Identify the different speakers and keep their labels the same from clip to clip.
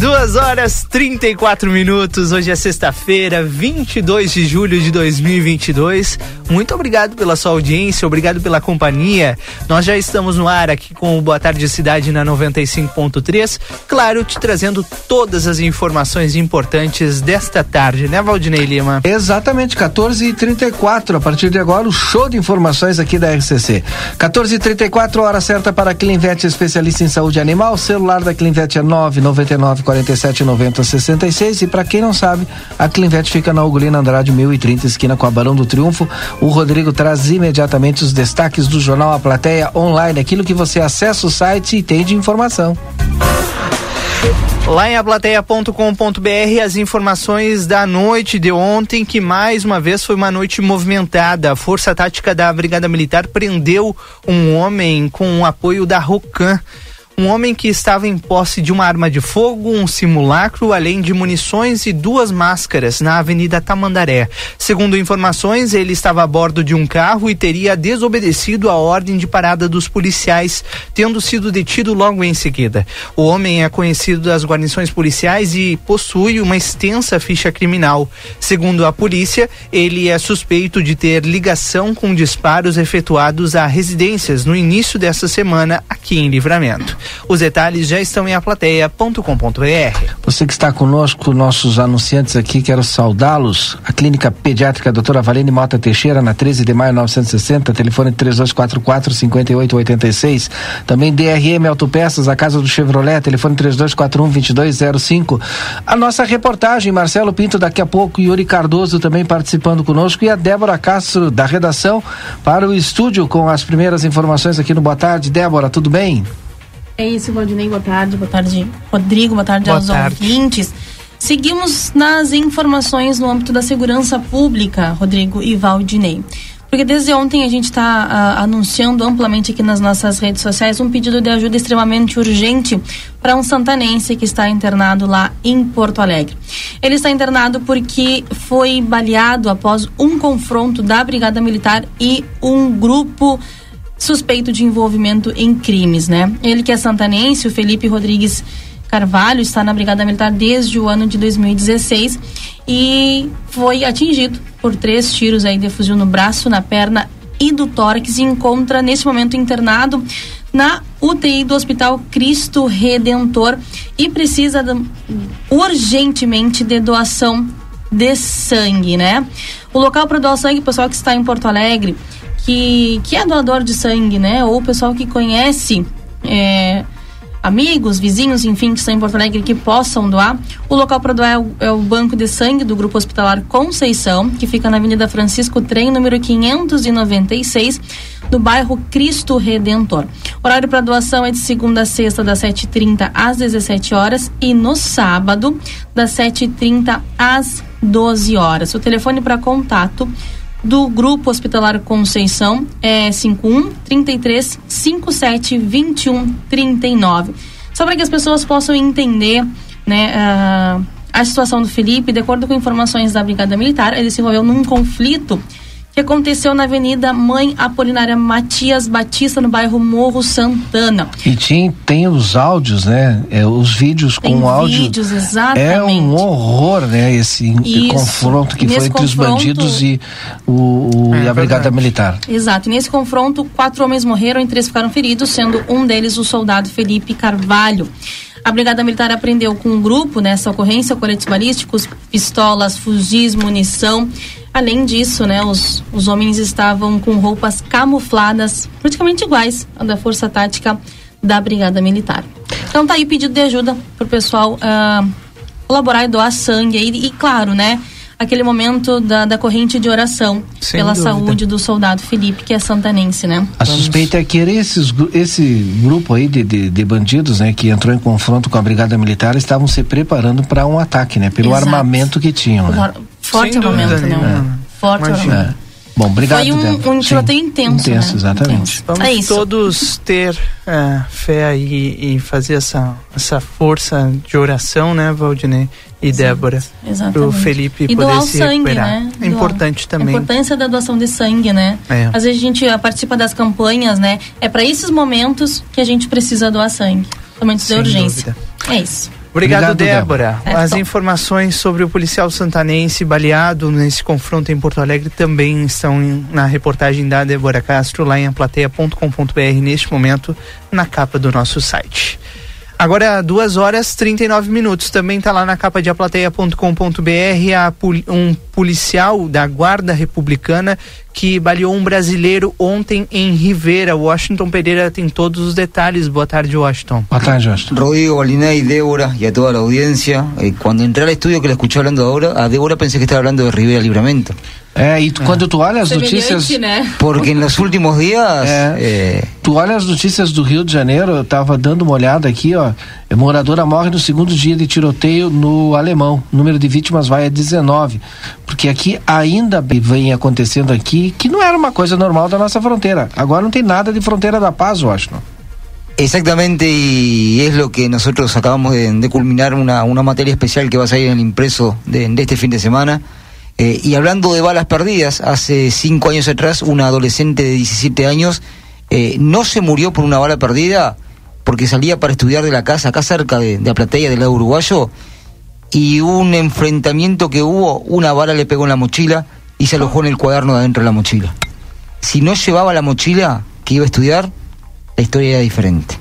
Speaker 1: Duas horas 34 minutos. Hoje é sexta-feira, 22 de julho de 2022. Muito obrigado pela sua audiência, obrigado pela companhia. Nós já estamos no ar aqui com o Boa Tarde Cidade na 95.3. Claro, te trazendo todas as informações importantes desta tarde, né, Valdinei Lima?
Speaker 2: Exatamente, 14h34. A partir de agora, o show de informações aqui da RCC. 14h34, hora certa para a Clinvet, especialista em saúde animal. O celular da Clinvet é 999 47 90 66. E para quem não sabe, a Clinvet fica na Ugolina Andrade 1030, esquina com a Barão do Triunfo. O Rodrigo traz imediatamente os destaques do jornal A Plateia Online, aquilo que você acessa o site e tem de informação.
Speaker 1: Lá em aplateia.com.br as informações da noite de ontem, que mais uma vez foi uma noite movimentada. A Força Tática da Brigada Militar prendeu um homem com o apoio da Rocan um homem que estava em posse de uma arma de fogo, um simulacro, além de munições e duas máscaras na Avenida Tamandaré. Segundo informações, ele estava a bordo de um carro e teria desobedecido a ordem de parada dos policiais, tendo sido detido logo em seguida. O homem é conhecido das guarnições policiais e possui uma extensa ficha criminal. Segundo a polícia, ele é suspeito de ter ligação com disparos efetuados a residências no início dessa semana aqui em Livramento. Os detalhes já estão em aplateia.com.br.
Speaker 2: Você que está conosco, nossos anunciantes aqui, quero saudá-los. A Clínica Pediátrica Doutora Valene Mota Teixeira, na 13 de maio 960, telefone 3244 5886. Também DRM Autopeças, a Casa do Chevrolet, telefone 3241 2205. A nossa reportagem, Marcelo Pinto, daqui a pouco, Yuri Cardoso também participando conosco e a Débora Castro, da redação, para o estúdio com as primeiras informações aqui no Boa Tarde. Débora, tudo bem?
Speaker 3: É isso, Valdinei. Boa tarde. Boa tarde, Rodrigo. Boa tarde
Speaker 1: Boa
Speaker 3: aos
Speaker 1: tarde.
Speaker 3: ouvintes. Seguimos nas informações no âmbito da segurança pública, Rodrigo e Valdinei. Porque desde ontem a gente está anunciando amplamente aqui nas nossas redes sociais um pedido de ajuda extremamente urgente para um santanense que está internado lá em Porto Alegre. Ele está internado porque foi baleado após um confronto da Brigada Militar e um grupo suspeito de envolvimento em crimes, né? Ele que é santanense, o Felipe Rodrigues Carvalho, está na Brigada Militar desde o ano de 2016 e foi atingido por três tiros aí de fuzil no braço, na perna e do tórax e encontra nesse momento internado na UTI do Hospital Cristo Redentor e precisa de, urgentemente de doação de sangue, né? O local para doar sangue, pessoal que está em Porto Alegre, que, que é doador de sangue, né? Ou o pessoal que conhece é, amigos, vizinhos, enfim, que estão em Porto Alegre que possam doar. O local para doar é o, é o, Banco de Sangue do Grupo Hospitalar Conceição, que fica na Avenida Francisco Trem, número 596, no bairro Cristo Redentor. Horário para doação é de segunda a sexta, das 7h30 às 17 horas e no sábado, das 7h30 às 12 horas. O telefone para contato do Grupo Hospitalar Conceição é 51 33 57 21 39. Só para que as pessoas possam entender né, a, a situação do Felipe, de acordo com informações da Brigada Militar, ele se envolveu num conflito que aconteceu na Avenida Mãe Apolinária Matias Batista, no bairro Morro Santana.
Speaker 2: E tinha, tem os áudios, né? É, os vídeos
Speaker 3: tem
Speaker 2: com áudio.
Speaker 3: vídeos, exatamente.
Speaker 2: É um horror, né? Esse
Speaker 3: Isso.
Speaker 2: confronto que foi entre os bandidos e, o, o-
Speaker 1: É
Speaker 2: e a Brigada
Speaker 1: verdade.
Speaker 2: Militar.
Speaker 3: Exato. E nesse confronto, quatro homens morreram e três ficaram feridos, sendo um deles o soldado Felipe Carvalho. A Brigada Militar apreendeu com um grupo nessa ocorrência coletes balísticos, pistolas, fuzis, munição. Além disso, né, os, os homens estavam com roupas camufladas, praticamente iguais à da Força Tática da Brigada Militar. Então tá aí o pedido de ajuda pro pessoal ah, colaborar e doar sangue. aí. E, claro, né, aquele momento da, da corrente de oração
Speaker 1: Sem
Speaker 3: pela
Speaker 1: dúvida.
Speaker 3: saúde do soldado Felipe, que é santanense, né?
Speaker 2: A suspeita é que esses, esse grupo aí de, de, de bandidos, né, que entrou em confronto com a Brigada Militar, estavam se preparando para um ataque, né? Pelo
Speaker 3: Exato.
Speaker 2: armamento que tinham, né?
Speaker 3: Forte
Speaker 1: Sem dúvida
Speaker 3: armamento, né?
Speaker 1: nenhuma.
Speaker 3: Forte
Speaker 1: Imagina.
Speaker 2: É. Bom, obrigado,
Speaker 3: Foi um, um tiroteio intenso,
Speaker 2: Intenso,
Speaker 3: né?
Speaker 2: exatamente.
Speaker 3: Intenso.
Speaker 1: Vamos
Speaker 3: é isso.
Speaker 1: todos ter é, fé aí e fazer essa, essa força de oração, né, Valdinei e Débora, pro
Speaker 3: Exatamente.
Speaker 1: Felipe
Speaker 3: E
Speaker 1: poder
Speaker 3: doar o
Speaker 1: se
Speaker 3: sangue,
Speaker 1: recuperar.
Speaker 3: né?
Speaker 1: É importante
Speaker 3: A
Speaker 1: também.
Speaker 3: importância da doação de sangue, né?
Speaker 1: É.
Speaker 3: Às vezes a gente ah, participa das campanhas, né? É para esses momentos que a gente precisa doar sangue. Momentos de
Speaker 1: Sem
Speaker 3: urgência.
Speaker 1: dúvida.
Speaker 3: É isso.
Speaker 4: Obrigado, Obrigado Débora. Débora. As informações sobre o policial santanense baleado nesse confronto em Porto Alegre também estão na reportagem da Débora Castro lá em aplateia.com.br neste momento na capa do nosso site. Agora, duas horas 39 minutos. Também está lá na capa de aplateia.com.br um policial da Guarda Republicana que baleou um brasileiro ontem em Rivera. Washington Pereira tem todos os detalhes. Boa tarde, Washington.
Speaker 2: Boa tarde, Washington.
Speaker 5: Rodrigo, Alinei, Débora e a toda a audiência. Eh, quando entrei ao estúdio que la escuché hablando agora, a Débora pensei que estava falando de Rivera Livramento.
Speaker 2: É, e tu, quando tu olha as notícias.
Speaker 5: Né? Porque nos últimos dias. É,
Speaker 2: é... Tu olha as notícias do Rio de Janeiro, eu tava dando uma olhada aqui, ó. Moradora morre no segundo dia de tiroteio no Alemão. O número de vítimas vai a 19. Porque aqui ainda vem acontecendo aqui que não era uma coisa normal da nossa fronteira. Agora não tem nada de fronteira da paz, Washington.
Speaker 5: Exactamente, y es lo que nosotros acabamos de, de culminar una, una, materia especial que va a salir en el impreso de, de este fin de semana. Eh, y hablando de balas perdidas, hace cinco años atrás, una adolescente de 17 años eh, no se murió por una bala perdida porque salía para estudiar de la casa, acá cerca de, de Aplatea, del lado uruguayo, y un enfrentamiento que hubo, una bala le pegó en la mochila y se alojó en el cuaderno de adentro de la mochila. Si no llevaba la mochila que iba a estudiar, la historia era diferente.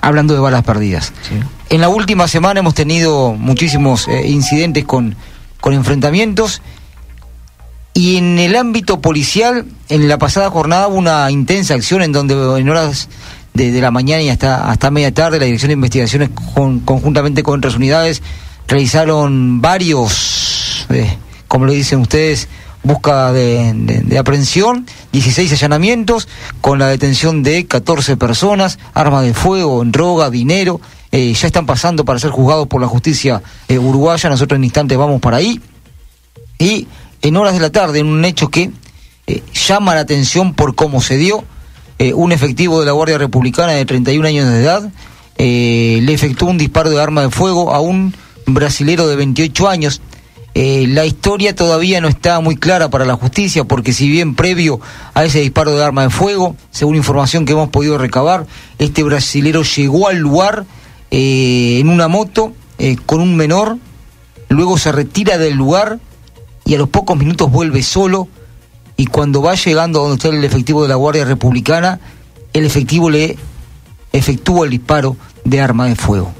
Speaker 5: Hablando de balas perdidas. En la última semana hemos tenido muchísimos eh, incidentes con con enfrentamientos. Y en el ámbito policial, en la pasada jornada hubo una intensa acción en donde en horas de, la mañana y hasta, hasta media tarde la Dirección de Investigaciones conjuntamente con otras unidades realizaron varios, eh, como lo dicen ustedes, busca de, aprehensión, 16 allanamientos con la detención de 14 personas, armas de fuego, droga, dinero eh, ya están pasando para ser juzgados por la justicia eh, uruguaya, nosotros en instantes vamos para ahí. Y en horas de la tarde, en un hecho que eh, llama la atención por cómo se dio, un efectivo de la Guardia Republicana de 31 años de edad le efectuó un disparo de arma de fuego a un brasilero de 28 años. La historia todavía no está muy clara para la justicia porque si bien previo a ese disparo de arma de fuego, según información que hemos podido recabar, este brasilero llegó al lugar eh, en una moto eh, con un menor, luego se retira del lugar y a los pocos minutos vuelve solo y cuando va llegando a donde está el efectivo de la Guardia Republicana, el efectivo le efectúa el disparo de arma de fuego.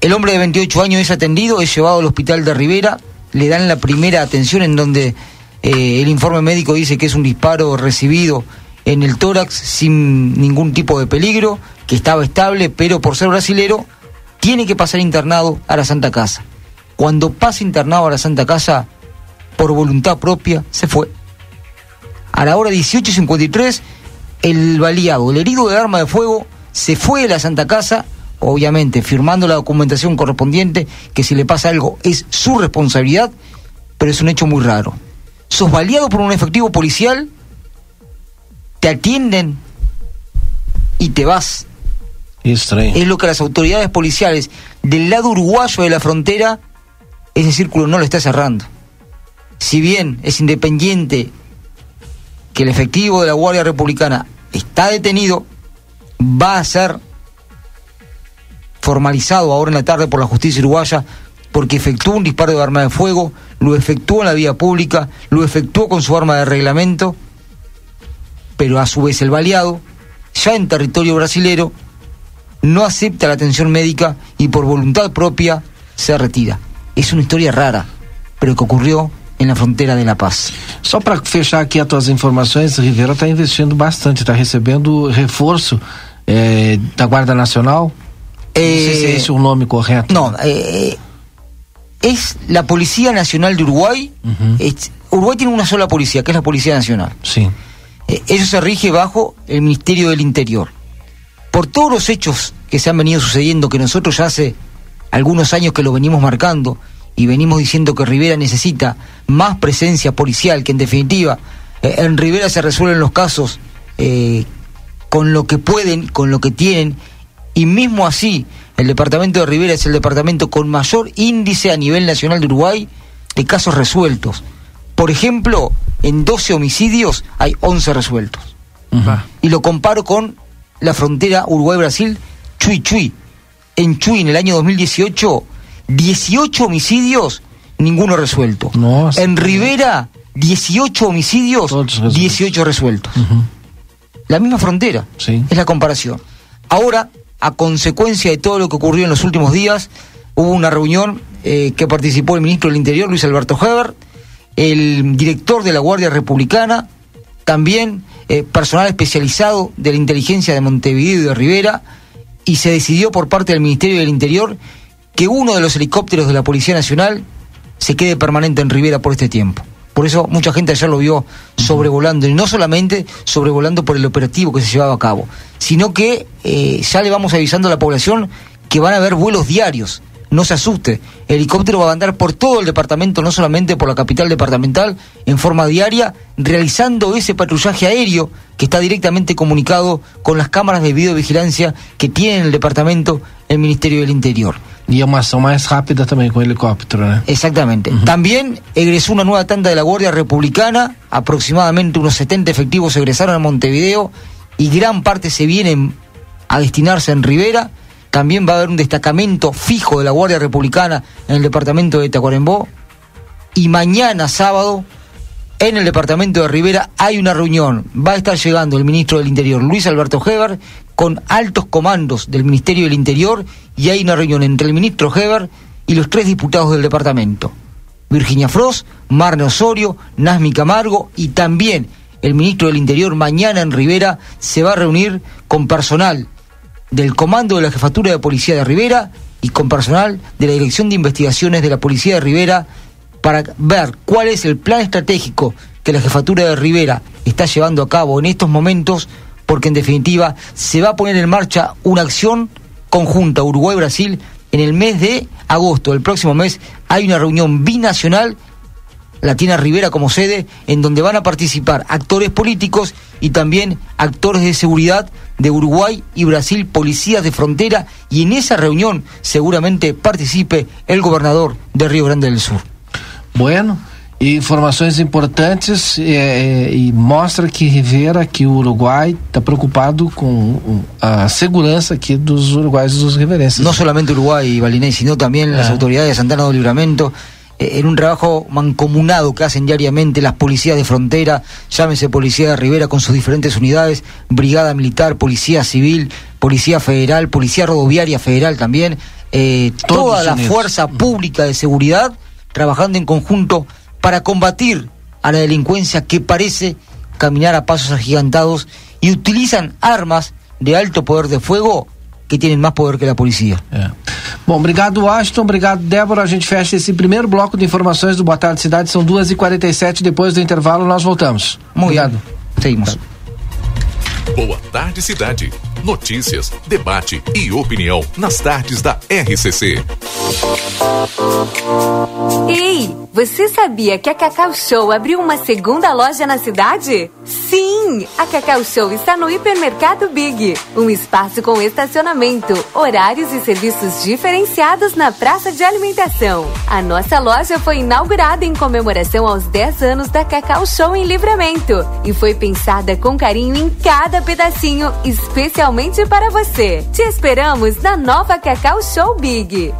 Speaker 5: El hombre de 28 años es atendido, es llevado al hospital de Rivera, le dan la primera atención en donde eh, el informe médico dice que es un disparo recibido en el tórax sin ningún tipo de peligro, que estaba estable, pero por ser brasilero, tiene que pasar internado a la Santa Casa. Cuando pasa internado a la Santa Casa, por voluntad propia, se fue. A la hora 18.53, el baleado, el herido de arma de fuego, se fue de la Santa Casa, obviamente firmando la documentación correspondiente, que si le pasa algo es su responsabilidad, pero es un hecho muy raro. Sos baleado por un efectivo policial, te atienden y te vas es lo que las autoridades policiales del lado uruguayo de la frontera, ese círculo no lo está cerrando. Si bien es independiente que el efectivo de la Guardia Republicana está detenido, va a ser formalizado ahora en la tarde por la justicia uruguaya porque efectuó un disparo de arma de fuego, lo efectuó en la vía pública, lo efectuó con su arma de reglamento, pero a su vez el baleado, ya en territorio brasilero, no acepta la atención médica y por voluntad propia se retira. Es una historia rara, pero que ocurrió en la fronteira de La Paz.
Speaker 2: Só para fechar aqui as tuas informações, Rivera está investindo bastante, está recebendo reforço eh, da Guarda Nacional. Eh, não sei se é esse o nome correto.
Speaker 5: Não, eh, es la Policía Nacional de Uruguay. Uh -huh. es, Uruguay tiene una sola policía, que es la Policía Nacional.
Speaker 2: Sí.
Speaker 5: Eh, eso se rige bajo el Ministerio del Interior por todos los hechos que se han venido sucediendo, que nosotros ya hace algunos años que lo venimos marcando y venimos diciendo que Rivera necesita más presencia policial, que en definitiva eh, en Rivera se resuelven los casos eh, con lo que pueden, con lo que tienen, y mismo así el departamento de Rivera es el departamento con mayor índice a nivel nacional de Uruguay de casos resueltos. Por ejemplo, en 12 homicidios hay 11 resueltos. Y lo comparo con la frontera Uruguay-Brasil, Chui Chui. en Chuy en el año 2018, 18 homicidios, ninguno resuelto.
Speaker 2: No,
Speaker 5: en Rivera, 18 homicidios, 18 resueltos. La misma frontera,
Speaker 2: sí.
Speaker 5: es la comparación. Ahora, a consecuencia de todo lo que ocurrió en los últimos días, hubo una reunión eh, que participó el ministro del Interior, Luis Alberto Heber, el director de la Guardia Republicana, también eh, personal especializado de la inteligencia de Montevideo y de Rivera, y se decidió por parte del Ministerio del Interior que uno de los helicópteros de la Policía Nacional se quede permanente en Rivera por este tiempo. Por eso mucha gente ayer lo vio sobrevolando, y no solamente sobrevolando por el operativo que se llevaba a cabo, sino que eh, ya le vamos avisando a la población que van a haber vuelos diarios no se asuste. El helicóptero va a andar por todo el departamento, no solamente por la capital departamental, en forma diaria, realizando ese patrullaje aéreo que está directamente comunicado con las cámaras de videovigilancia que tiene en el departamento el Ministerio del Interior.
Speaker 2: Y una acción más rápida también con el helicóptero.
Speaker 5: Exactamente. También egresó una nueva tanda de la Guardia Republicana, aproximadamente unos 70 efectivos egresaron a Montevideo y gran parte se vienen a destinarse en Rivera también va a haber un destacamento fijo de la Guardia Republicana en el departamento de Tacuarembó. Y mañana sábado, en el departamento de Rivera, hay una reunión. Va a estar llegando el ministro del Interior, Luis Alberto Heber, con altos comandos del Ministerio del Interior. Y hay una reunión entre el ministro Heber y los tres diputados del departamento. Virginia Frost, Marne Osorio, Nasmi Camargo y también el ministro del Interior mañana en Rivera se va a reunir con personal del Comando de la Jefatura de Policía de Rivera y con personal de la Dirección de Investigaciones de la Policía de Rivera para ver cuál es el plan estratégico que la Jefatura de Rivera está llevando a cabo en estos momentos, porque en definitiva se va a poner en marcha una acción conjunta Uruguay-Brasil en el mes de agosto, el próximo mes, hay una reunión binacional la tiene Rivera como sede, en donde van a participar actores políticos y también actores de seguridad de Uruguay y Brasil, policías de frontera, y en esa reunión seguramente participe el gobernador de Río Grande del Sur.
Speaker 2: Bueno, informações importantes e, e, mostra que Rivera, que o Uruguai está preocupado com a segurança aqui dos uruguaios e dos riverenses.
Speaker 5: Não somente Uruguai e Balinés, sino também é. as autoridades de Santana do Livramento en un trabajo mancomunado que hacen diariamente las policías de frontera, llámese Policía de Rivera con sus diferentes unidades, Brigada Militar, Policía Civil, Policía Federal, Policía Rodoviaria Federal también, eh, toda la fuerza pública de seguridad trabajando en conjunto para combatir a la delincuencia que parece caminar a pasos agigantados y utilizan armas de alto poder de fuego que tienen más poder que la policía.
Speaker 2: É. Bom, obrigado, Washington. Obrigado, Débora. A gente fecha esse primeiro bloco de informações do Boa Tarde Cidade. São 2h47. Depois do intervalo, nós voltamos.
Speaker 5: Muito obrigado.
Speaker 2: Seguimos.
Speaker 6: Boa Tarde Cidade. Notícias, debate e opinião nas tardes da RCC.
Speaker 7: Ei, você sabia que a Cacau Show abriu uma segunda loja na cidade? Sim, a Cacau Show está no Hipermercado Big, um espaço com estacionamento, horários e serviços diferenciados na praça de alimentação. A nossa loja foi inaugurada em comemoração aos 10 anos da Cacau Show em Livramento e foi pensada com carinho em cada pedacinho, especialmente para você. Te esperamos na nova Cacau Show Big.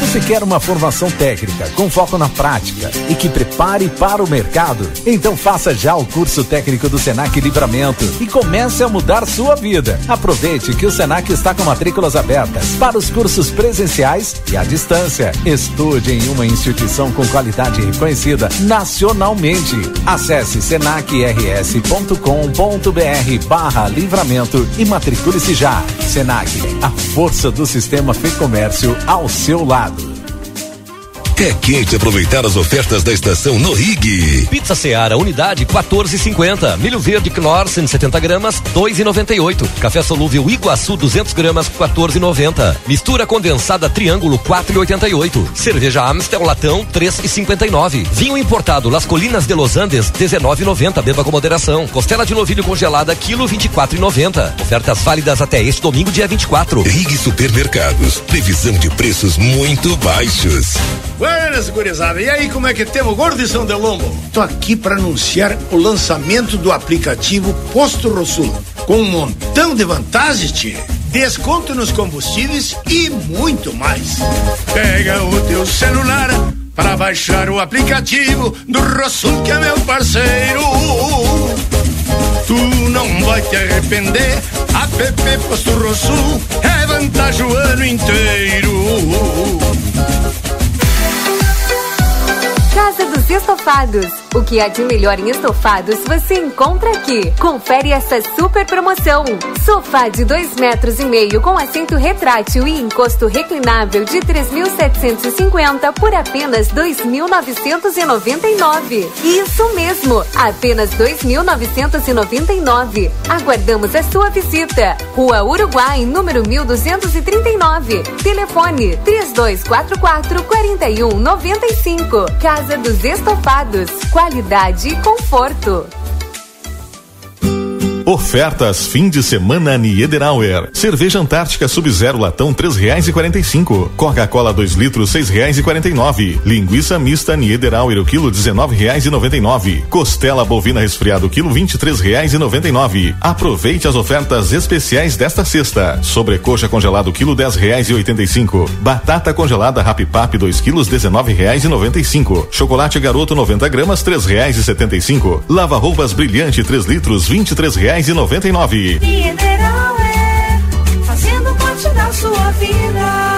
Speaker 8: Você quer uma formação técnica com foco na prática e que prepare para o mercado? Então faça já o curso técnico do Senac Livramento e comece a mudar sua vida. Aproveite que o Senac está com matrículas abertas para os cursos presenciais e à distância. Estude em uma instituição com qualidade reconhecida nacionalmente. Acesse senacrs.com.br barra livramento e matricule-se já. Senac, a força do sistema Fê Comércio ao seu lado.
Speaker 9: É quente aproveitar as ofertas da estação no Rig.
Speaker 10: Pizza Seara, unidade 14,50. Milho verde Knorr 170 gramas, 2,98. Café solúvel Iguaçu 200 gramas, 14,90. Mistura condensada Triângulo 4,88. Cerveja Amstel Latão 3,59. Vinho importado Las Colinas de Los Andes 19,90. Beba com moderação. Costela de novilho congelada quilo 24,90. Ofertas válidas até este domingo dia 24.
Speaker 9: Rig Supermercados. Previsão de preços muito baixos.
Speaker 11: Buenas, gurizada. E aí, como é que temos, gordo de São Delombo? Tô aqui para anunciar o lançamento do aplicativo Posto Rossula. Com um montão de vantagens, tchê. desconto nos combustíveis e muito mais. Pega o teu celular para baixar o aplicativo do Rosul que é meu parceiro. Tu não vai te arrepender. App Posto Rosul é vantagem o ano inteiro.
Speaker 7: Casa dos Estofados. O que há de melhor em estofados você encontra aqui. Confere essa super promoção. Sofá de 2 metros e meio com assento retrátil e encosto reclinável de 3.750 por apenas 2.999. Isso mesmo, apenas 2.999. Aguardamos a sua visita. Rua Uruguai, número 1239. Telefone 3244 4195. Casa dos Estofados. Qualidade e conforto.
Speaker 12: Ofertas fim de semana Niederauer. Cerveja Antártica Sub-Zero latão três reais e quarenta e cinco. Coca-Cola 2 litros seis reais e quarenta e nove. Linguiça mista Niederauer o quilo dezenove reais e noventa e nove. Costela bovina resfriado quilo vinte e três reais e noventa e nove. Aproveite as ofertas especiais desta sexta. Sobrecoxa congelado quilo dez reais e oitenta e cinco. Batata congelada Rapipap 2 quilos dezenove reais e noventa e cinco. Chocolate Garoto 90 gramas três reais e setenta e cinco. Lava roupas brilhante 3 litros vinte e três reais e noventa e nove.
Speaker 13: Mineral é fazendo parte da sua vida.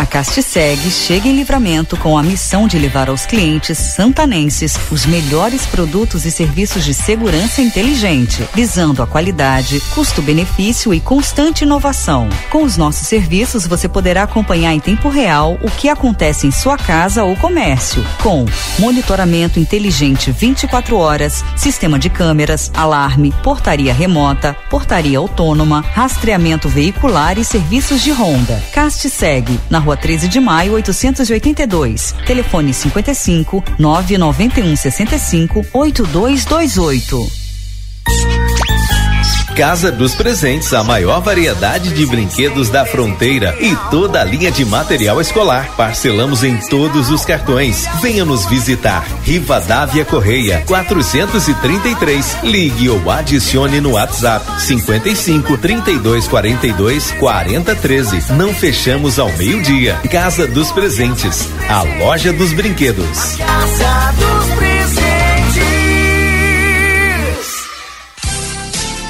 Speaker 14: A Castiseg chega em livramento com a missão de levar aos clientes santanenses os melhores produtos e serviços de segurança inteligente, visando a qualidade, custo-benefício e constante inovação. Com os nossos serviços, você poderá acompanhar em tempo real o que acontece em sua casa ou comércio, com monitoramento inteligente 24 horas, sistema de câmeras, alarme, portaria remota, portaria autônoma, rastreamento veicular e serviços de ronda. Castiseg, na rua 13 de maio, 882. Telefone 55 991 65 8228.
Speaker 15: Casa dos Presentes, a maior variedade de brinquedos da fronteira e toda a linha de material escolar. Parcelamos em todos os cartões. Venha nos visitar. Rivadavia Correia, 433. Ligue ou adicione no WhatsApp 55 32 42 40 13. Não fechamos ao meio-dia. Casa dos Presentes, a loja dos brinquedos.
Speaker 13: Casa dos.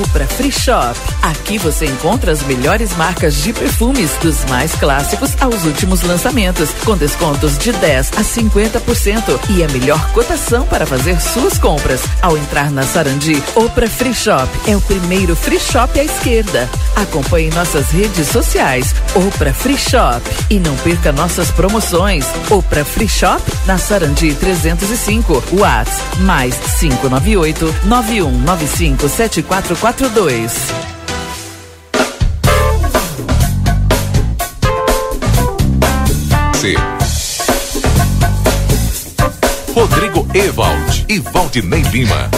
Speaker 16: Opra Free Shop. Aqui você encontra as melhores marcas de perfumes, dos mais clássicos aos últimos lançamentos, com descontos de 10 a 50% e a melhor cotação para fazer suas compras. Ao entrar na Sarandi Opra Free Shop, é o primeiro Free Shop à esquerda. Acompanhe nossas redes sociais Opra Free Shop e não perca nossas promoções. Opra Free Shop na Sarandi 305, Whats mais 598 9195
Speaker 6: 4042. Evald e Valdinei Lima.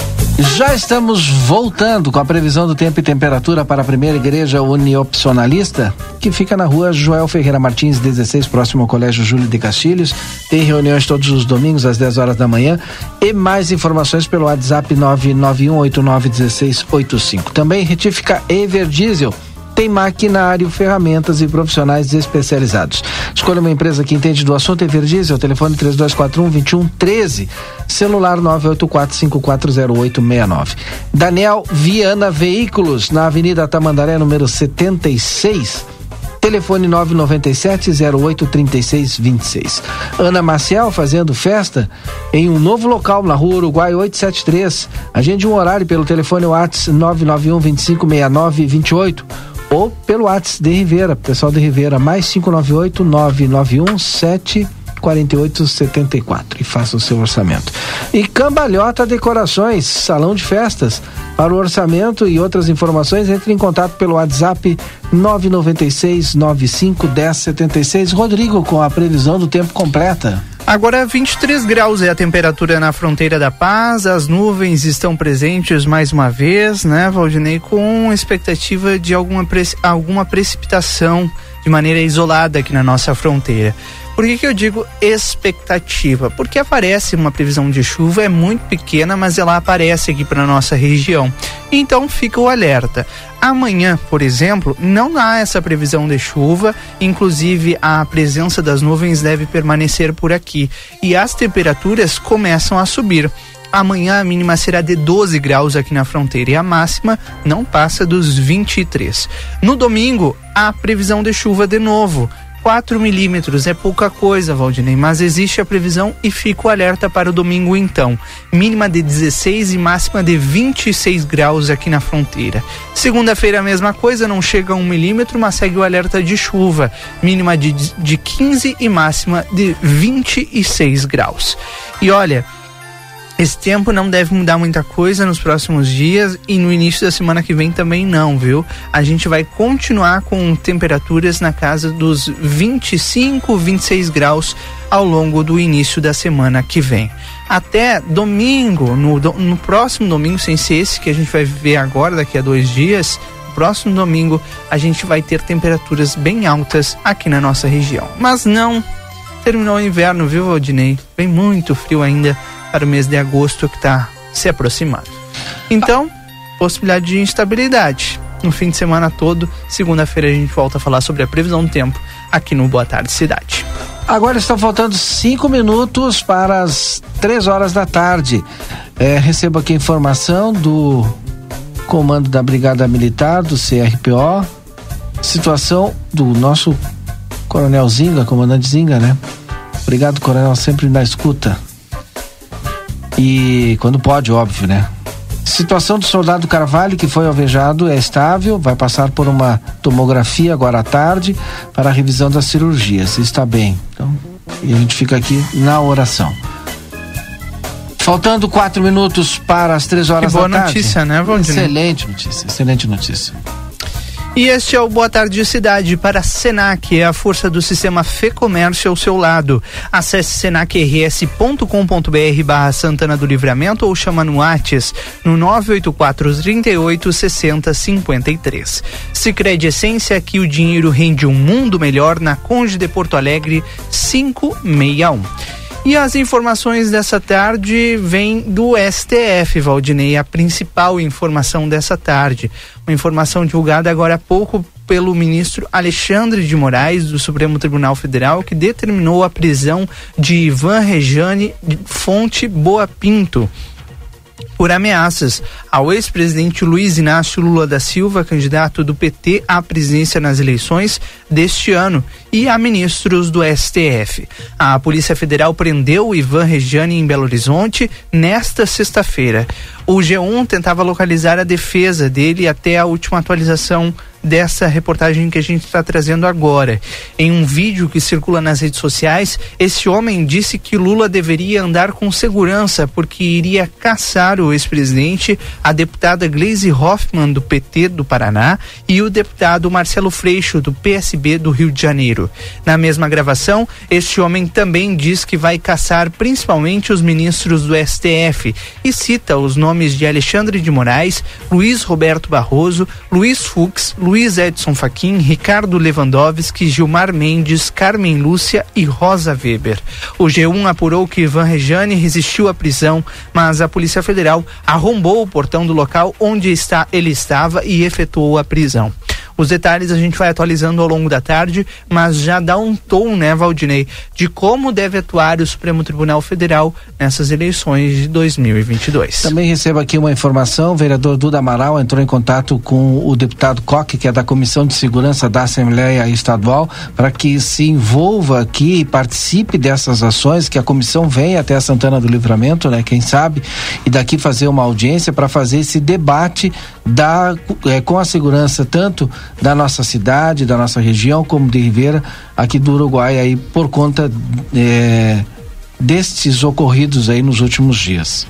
Speaker 2: Já estamos voltando com a previsão do tempo e temperatura para a primeira igreja uniopcionalista, que fica na rua Joel Ferreira Martins, 16, próximo ao Colégio Júlio de Castilhos. Tem reuniões todos os domingos às 10 horas da manhã. E mais informações pelo WhatsApp 991891685. Também retifica Everdiesel. Diesel tem maquinário, ferramentas e profissionais especializados. Escolha uma empresa que entende do assunto Ever Diesel, telefone 3241 2113, celular 984540869. Daniel Viana Veículos, na Avenida Tamandaré, número 76. Telefone 997-083626. Ana Maciel fazendo festa em um novo local na rua Uruguai 873. Agende um horário pelo telefone WhatsApp 991 256928 ou pelo WhatsApp de Rivera, pessoal de Rivera, mais 598 991 7 4874 e faça o seu orçamento. E Cambalhota Decorações, salão de festas. Para o orçamento e outras informações, entre em contato pelo WhatsApp 996 95 1076. Rodrigo, com a previsão do tempo completa.
Speaker 1: Agora 23 graus é a temperatura na fronteira da paz, as nuvens estão presentes mais uma vez, né, Valdinei, com expectativa de alguma, alguma precipitação de maneira isolada aqui na nossa fronteira. Por que, que eu digo expectativa? Porque aparece uma previsão de chuva, é muito pequena, mas ela aparece aqui para nossa região. Então fica o alerta. Amanhã, por exemplo, não há essa previsão de chuva, inclusive a presença das nuvens deve permanecer por aqui e as temperaturas começam a subir. Amanhã a mínima será de 12 graus aqui na fronteira e a máxima não passa dos 23. No domingo, há previsão de chuva de novo. 4 milímetros é pouca coisa, Valdinei, mas existe a previsão e fica o alerta para o domingo então. Mínima de 16 e máxima de 26 graus aqui na fronteira. Segunda-feira a mesma coisa, não chega a um milímetro, mas segue o alerta de chuva. Mínima de, de 15 e máxima de 26 graus. E olha, esse tempo não deve mudar muita coisa nos próximos dias e no início da semana que vem também não, viu? A gente vai continuar com temperaturas na casa dos 25, 26 graus ao longo do início da semana que vem. Até domingo, no, no próximo domingo, sem ser esse que a gente vai ver agora, daqui a dois dias, próximo domingo, a gente vai ter temperaturas bem altas aqui na nossa região. Mas não terminou o inverno, viu, Valdinei? Vem muito frio ainda para o mês de agosto que está se aproximando. Então, possibilidade de instabilidade. No fim de semana todo, segunda-feira a gente volta a falar sobre a previsão do tempo aqui no Boa Tarde Cidade.
Speaker 2: Agora estão faltando cinco minutos para as três horas da tarde. É, recebo aqui a informação do comando da Brigada Militar, do CRPO. Situação do nosso Coronel Zinga, comandante Zinga, né? Obrigado, Coronel, sempre na escuta. E quando pode, óbvio, né? Situação do soldado Carvalho, que foi alvejado, é estável, vai passar por uma tomografia agora à tarde para a revisão das cirurgias. Está bem. Então, a gente fica aqui na oração. Faltando quatro minutos para as três horas
Speaker 1: que boa
Speaker 2: da tarde.
Speaker 1: notícia, né, Valdir?
Speaker 2: Excelente notícia, excelente notícia.
Speaker 1: E este é o Boa Tarde Cidade para Senac, é a força do sistema Fê Comércio ao seu lado. Acesse senacrs.com.br barra Santana do Livramento ou chama no Whats no 984 38 60 53. Sicredi Essência, aqui o dinheiro rende um mundo melhor na Conde de Porto Alegre 561. E as informações dessa tarde vêm do STF, Valdinei, a principal informação dessa tarde. Uma informação divulgada agora há pouco pelo ministro Alexandre de Moraes, do Supremo Tribunal Federal, que determinou a prisão de Ivan Rejane Fonte Boa Pinto por ameaças ao ex-presidente Luiz Inácio Lula da Silva, candidato do PT à presidência nas eleições deste ano, e a ministros do STF. A Polícia Federal prendeu Ivan Regiane em Belo Horizonte nesta sexta-feira. O G1 tentava localizar a defesa dele até a última atualização dessa reportagem que a gente está trazendo agora. Em um vídeo que circula nas redes sociais, esse homem disse que Lula deveria andar com segurança porque iria caçar o ex-presidente, a deputada Gleisi Hoffmann, do PT do Paraná, e o deputado Marcelo Freixo, do PSB do Rio de Janeiro. Na mesma gravação, este homem também diz que vai caçar principalmente os ministros do STF e cita os nomes de Alexandre de Moraes, Luiz Roberto Barroso, Luiz Fux, Luiz Luiz Edson Fachin, Ricardo Lewandowski, Gilmar Mendes, Carmen Lúcia e Rosa Weber. O G1 apurou que Ivan Rejane resistiu à prisão, mas a Polícia Federal arrombou o portão do local onde está, ele estava e efetuou a prisão. Os detalhes a gente vai atualizando ao longo da tarde, mas já dá um tom, né, Valdinei, de como deve atuar o Supremo Tribunal Federal nessas eleições de 2022.
Speaker 2: Também recebo aqui uma informação: o vereador Duda Amaral entrou em contato com o deputado Coque, que é da Comissão de Segurança da Assembleia Estadual, para que se envolva aqui e participe dessas ações, que a comissão venha até a Santana do Livramento, né? Quem sabe, e daqui fazer uma audiência para fazer esse debate da, é, com a segurança tanto da nossa cidade, da nossa região, como de Ribeira, aqui do Uruguai, aí por conta é, destes ocorridos aí nos últimos dias.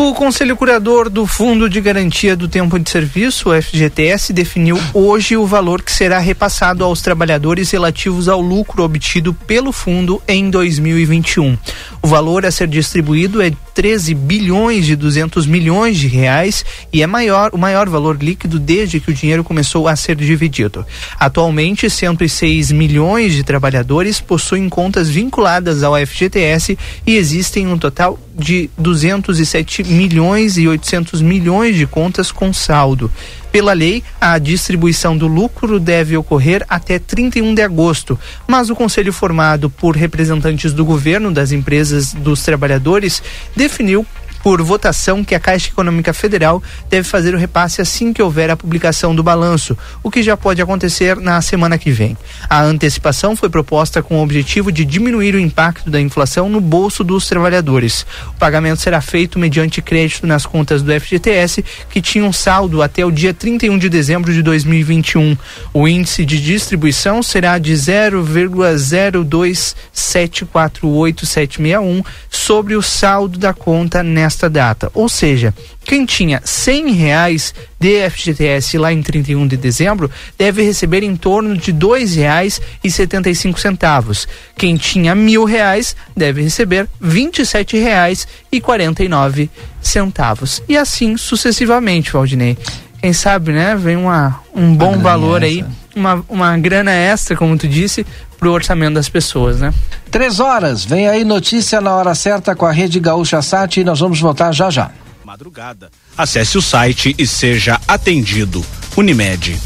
Speaker 1: O Conselho Curador do Fundo de Garantia do Tempo de Serviço, o FGTS, definiu hoje o valor que será repassado aos trabalhadores relativos ao lucro obtido pelo fundo em 2021. O valor a ser distribuído é 13 bilhões de 200 milhões de reais e é maior, o maior valor líquido desde que o dinheiro começou a ser dividido. Atualmente, 106 milhões de trabalhadores possuem contas vinculadas ao FGTS e existem um total de 207 milhões e 800 milhões de contas com saldo. Pela lei, a distribuição do lucro deve ocorrer até 31 de agosto, mas o conselho formado por representantes do governo, das empresas, dos trabalhadores, definiu por votação que a Caixa Econômica Federal deve fazer o repasse assim que houver a publicação do balanço, o que já pode acontecer na semana que vem. A antecipação foi proposta com o objetivo de diminuir o impacto da inflação no bolso dos trabalhadores. O pagamento será feito mediante crédito nas contas do FGTS, que tinham saldo até o dia 31 de dezembro de 2021. O índice de distribuição será de 0,0274861 sobre o saldo da conta nesta data. Ou seja, quem tinha cem reais de FGTS lá em 31 de dezembro deve receber em torno de dois reais setenta cinco centavos. Quem tinha mil reais deve receber vinte e sete reais e quarenta e nove centavos. E assim sucessivamente, Valdinei. Quem sabe, né? Vem uma, um bom valor aí, uma, uma grana extra, como tu disse, pro orçamento das pessoas, né?
Speaker 2: Três horas, vem aí notícia na hora certa com a Rede Gaúcha Sat e nós vamos voltar já já.
Speaker 17: Madrugada. Acesse o site e seja atendido. Unimed.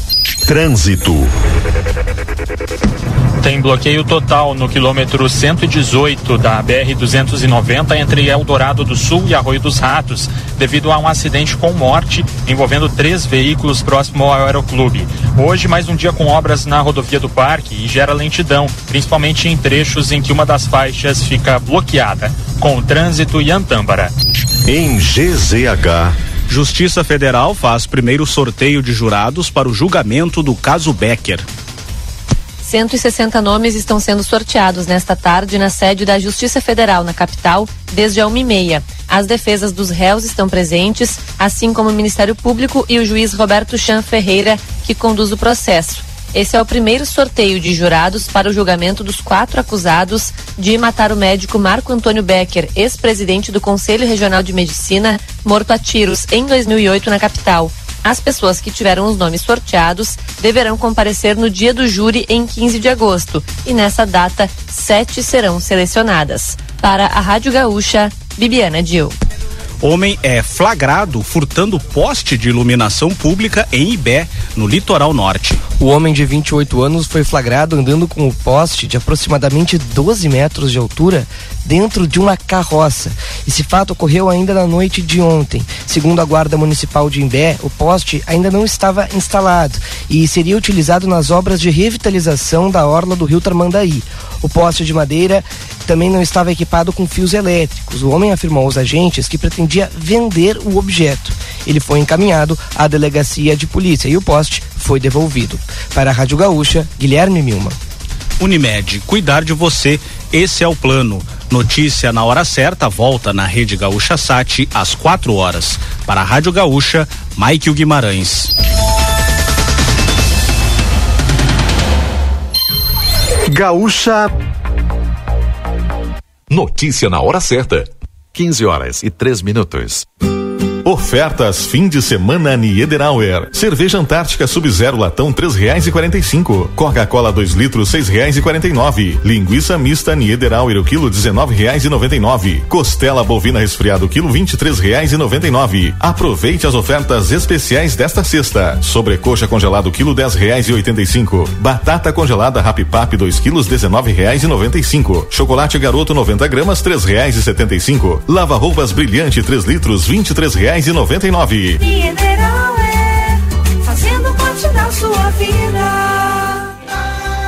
Speaker 12: Trânsito.
Speaker 18: Tem bloqueio total no quilômetro 118 da BR-290 entre Eldorado do Sul e Arroio dos Ratos, devido a um acidente com morte envolvendo três veículos próximo ao Aeroclube. Hoje, mais um dia com obras na rodovia do Parque e gera lentidão, principalmente em trechos em que uma das faixas fica bloqueada, com trânsito e Antâmbara.
Speaker 12: Em GZH.
Speaker 17: Justiça Federal faz primeiro sorteio de jurados para o julgamento do caso Becker.
Speaker 19: 160 nomes estão sendo sorteados nesta tarde na sede da Justiça Federal, na capital, desde a 1h30. As defesas dos réus estão presentes, assim como o Ministério Público e o juiz Roberto Chan Ferreira, que conduz o processo. Esse é o primeiro sorteio de jurados para o julgamento dos quatro acusados de matar o médico Marco Antônio Becker, ex-presidente do Conselho Regional de Medicina, morto a tiros em 2008 na capital. As pessoas que tiveram os nomes sorteados deverão comparecer no dia do júri em 15 de agosto e nessa data sete serão selecionadas. Para a Rádio Gaúcha, Bibiana Dil.
Speaker 17: Homem é flagrado furtando poste de iluminação pública em Ibé, no litoral norte.
Speaker 20: O homem de 28 anos foi flagrado andando com o poste de aproximadamente 12 metros de altura dentro de uma carroça. Esse fato ocorreu ainda na noite de ontem. Segundo a Guarda Municipal de Imbé, o poste ainda não estava instalado e seria utilizado nas obras de revitalização da orla do rio Tarmandaí. O poste de madeira também não estava equipado com fios elétricos. O homem afirmou aos agentes que pretendia vender o objeto. Ele foi encaminhado à delegacia de polícia e o poste foi devolvido. Para a Rádio Gaúcha, Guilherme Milma.
Speaker 17: Unimed, cuidar de você, esse é o plano. Notícia na hora certa volta na Rede Gaúcha Sat às 4 horas. Para a Rádio Gaúcha, Maikio Guimarães.
Speaker 12: Gaúcha.
Speaker 6: Notícia na hora certa. 15 horas e 3 minutos.
Speaker 12: Ofertas fim de semana Niederauer. Cerveja Antártica Sub-Zero latão três reais e quarenta e cinco. Coca-Cola 2 litros seis reais e quarenta e nove. Linguiça mista Niederauer o quilo dezenove reais e noventa e nove. Costela bovina resfriado quilo vinte e três reais e noventa e nove. Aproveite as ofertas especiais desta sexta. Sobrecoxa congelado quilo dez reais e oitenta e cinco. Batata congelada Rapipap 2 quilos dezenove reais e noventa e cinco. Chocolate Garoto 90 gramas três reais e setenta e cinco. Lava roupas brilhante 3 litros vinte e três reais e noventa e nove.
Speaker 21: Mineral é fazendo parte da sua vida.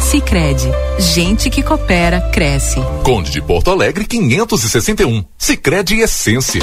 Speaker 22: Sicredi, gente que coopera cresce.
Speaker 6: Conde de Porto Alegre 561. Sicredi Essência.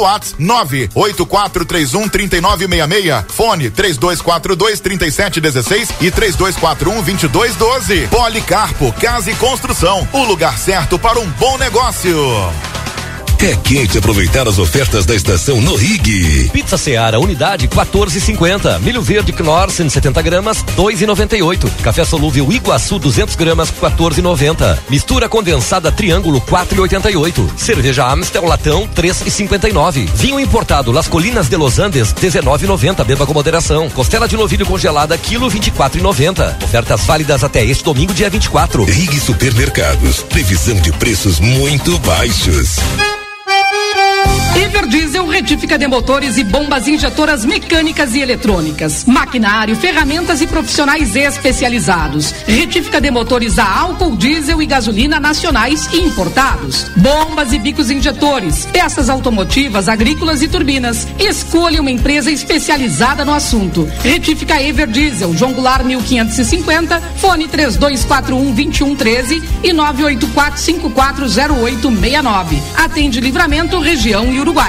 Speaker 23: WhatsApp 98431 3966. Fone 3242 3716 e 3241 2212. Policarpo Casa e Construção. O lugar certo para um bom negócio.
Speaker 9: É quente aproveitar as ofertas da estação no Rig.
Speaker 10: Pizza Seara, unidade 14,50. Milho verde Knorr 170 gramas, 2,98. Café solúvel Iguaçu 200 gramas, 14,90. Mistura condensada Triângulo 4,88. Cerveja Amstel Latão 3,59. Vinho importado Las Colinas de Los Andes 19,90. Beba com moderação. Costela de novilho congelada quilo 24,90. Ofertas válidas até este domingo dia 24.
Speaker 9: Rig Supermercados. Previsão de preços muito baixos. Bye.
Speaker 24: Everdiesel retífica de motores e bombas injetoras mecânicas e eletrônicas, maquinário, ferramentas e profissionais especializados. Retífica de motores a álcool, diesel e gasolina nacionais e importados. Bombas e bicos injetores, peças automotivas, agrícolas e turbinas. Escolha uma empresa especializada no assunto. Retífica Everdiesel, João Goulart 1550, fone 3241 2113 e 984 540869. Atende livramento, região e Uruguai.
Speaker 25: 不管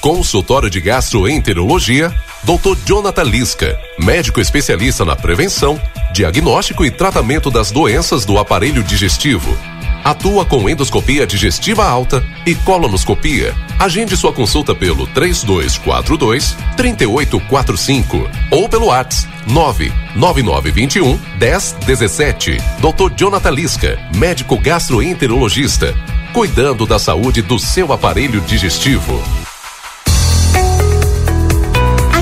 Speaker 6: Consultório de Gastroenterologia, Dr. Jonathan Lisca, médico especialista na prevenção, diagnóstico e tratamento das doenças do aparelho digestivo. Atua com endoscopia digestiva alta e colonoscopia. Agende sua consulta pelo 3242 3845 ou pelo WhatsApp 99921 1017. Dr. Jonathan Lisca, médico gastroenterologista, cuidando da saúde do seu aparelho digestivo.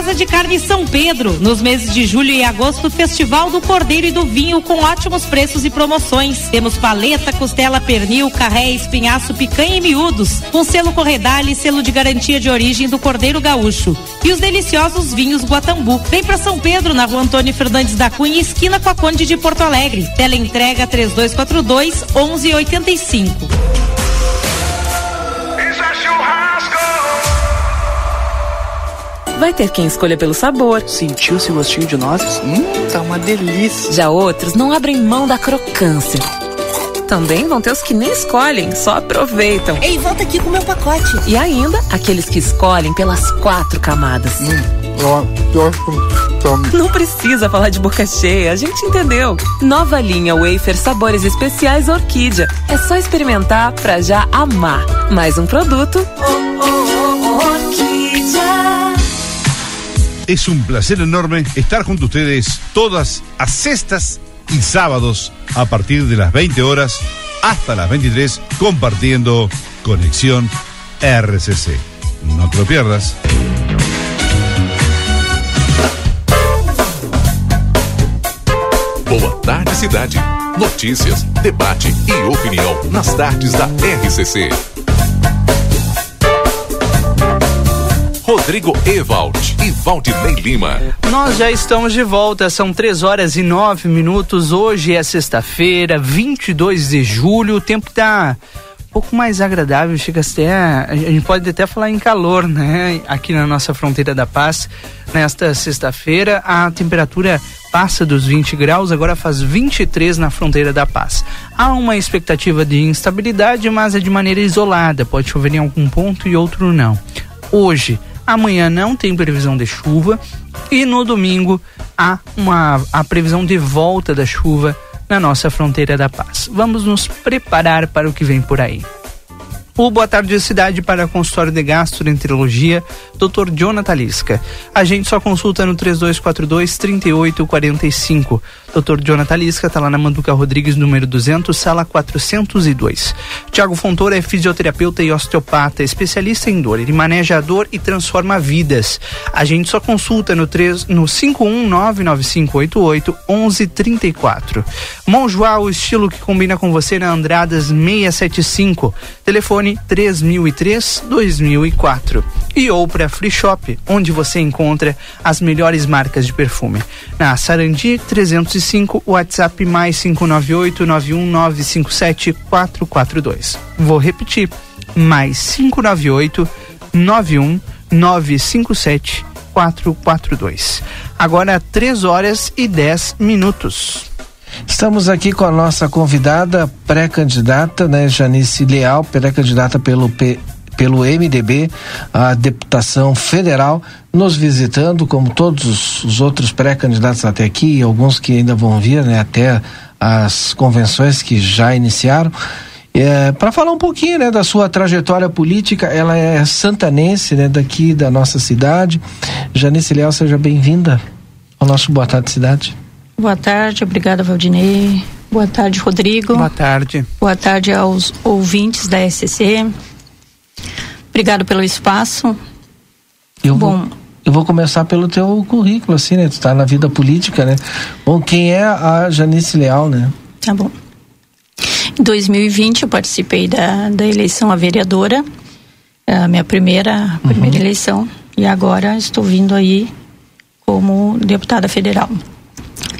Speaker 26: Casa de Carne São Pedro. Nos meses de julho e agosto, Festival do Cordeiro e do Vinho com ótimos preços e promoções. Temos paleta, costela, pernil, carré, espinhaço, picanha e miúdos. Com selo Corredale e selo de garantia de origem do Cordeiro Gaúcho. E os deliciosos vinhos Guatambu. Vem pra São Pedro, na rua Antônio Fernandes da Cunha, esquina com a Conde de Porto Alegre. Tela entrega 3242 1185.
Speaker 27: Vai ter quem escolha pelo sabor.
Speaker 28: Sentiu esse gostinho de nozes? Hum, tá uma delícia.
Speaker 27: Já outros não abrem mão da crocância. Também vão ter os que nem escolhem, só aproveitam.
Speaker 29: Ei, volta aqui com o meu pacote.
Speaker 27: E ainda, aqueles que escolhem pelas quatro camadas. Não precisa falar de boca cheia, a gente entendeu. Nova linha Wafer Sabores Especiais Orquídea. É só experimentar pra já amar. Mais um produto.
Speaker 30: Es un placer enorme estar junto a ustedes todas a sextas y sábados a partir de las 20 horas hasta las 23 compartiendo Conexión RCC. No te lo pierdas.
Speaker 6: Boa tarde, cidade. Notícias, debate e opinião nas tardes da RCC. Rodrigo Ewald e Valdinei Lima.
Speaker 1: Nós já estamos de volta, são três horas e nove minutos. Hoje é sexta-feira, 22 de julho. O tempo tá um pouco mais agradável, chega até. A gente pode até falar em calor, né? Aqui na nossa fronteira da paz. Nesta sexta-feira, a temperatura passa dos 20 graus, agora faz 23 na fronteira da paz. Há uma expectativa de instabilidade, mas é de maneira isolada, pode chover em algum ponto e outro não. Hoje, amanhã não tem previsão de chuva e no domingo há uma a previsão de volta da chuva na nossa fronteira da paz. Vamos nos preparar para o que vem por aí. O Boa Tarde Cidade para consultório de gastroenterologia, Dr. Jonathan Lisca. A gente só consulta no 3242 3845. Dr. Jonathan Lisca está lá na Manduca Rodrigues, número 200, sala 402. Tiago Fontoura é fisioterapeuta e osteopata, especialista em dor. Ele maneja a dor e transforma vidas. A gente só consulta no, 3, no 5199588 1134. Monjoá, o estilo que combina com você na Andradas 675. Telefone 3003 2004. E ou para Free Shop, onde você encontra as melhores marcas de perfume. Na Sarandi 305, WhatsApp mais 598 91957 442. Vou repetir, mais 598 91 957 442. Agora 3 horas e 10 minutos.
Speaker 2: Estamos aqui com a nossa convidada pré-candidata, né, Janice Leal, pré-candidata pelo P, pelo MDB, a deputação federal, nos visitando, como todos os, os outros pré-candidatos até aqui, e alguns que ainda vão vir, né, até as convenções que já iniciaram. É, para falar um pouquinho né, da sua trajetória política, ela é santanense, né, daqui da nossa cidade. Janice Leal, seja bem-vinda ao nosso Boa Tarde Cidade.
Speaker 31: Boa tarde, obrigada Valdinei. Boa tarde, Rodrigo.
Speaker 1: Boa tarde.
Speaker 31: Boa tarde aos ouvintes da SCC. Obrigado pelo espaço.
Speaker 2: Eu Bom, vou, eu vou começar pelo teu currículo, assim, né? Tu está na vida política, né? Bom, quem é a Janice Leal, né?
Speaker 31: Tá bom. Em 2020 eu participei da, da eleição a vereadora, a minha primeira, primeira uhum. eleição, e agora estou vindo aí como deputada federal.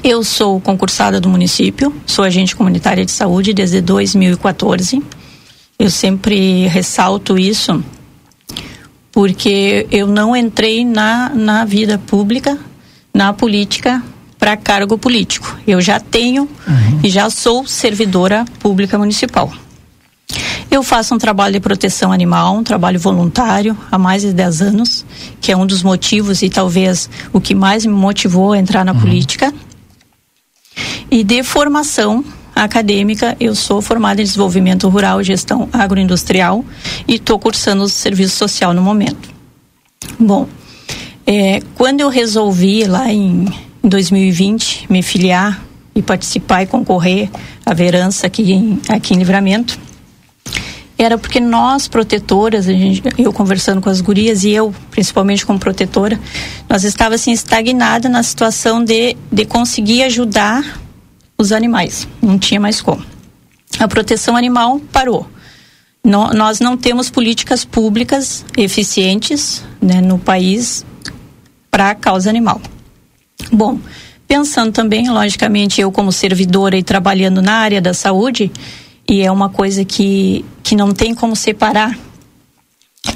Speaker 31: Eu sou concursada do município, sou agente comunitária de saúde desde 2014. Eu sempre ressalto isso porque eu não entrei na, na vida pública, na política, para cargo político. Eu já tenho uhum. e já sou servidora pública municipal. Eu faço um trabalho de proteção animal, um trabalho voluntário há mais de 10 anos, que é um dos motivos e talvez o que mais me motivou a entrar na uhum. política. E de formação acadêmica, eu sou formada em desenvolvimento rural e gestão agroindustrial e estou cursando o serviço social no momento. Bom, é, quando eu resolvi lá em, em 2020 me filiar e participar e concorrer à verança aqui em, aqui em Livramento, era porque nós protetoras, gente, eu conversando com as gurias e eu, principalmente como protetora, nós estávamos assim na situação de, de conseguir ajudar os animais. Não tinha mais como. A proteção animal parou. No, nós não temos políticas públicas eficientes né, no país para a causa animal. Bom, pensando também, logicamente, eu como servidora e trabalhando na área da saúde, e é uma coisa que, que não tem como separar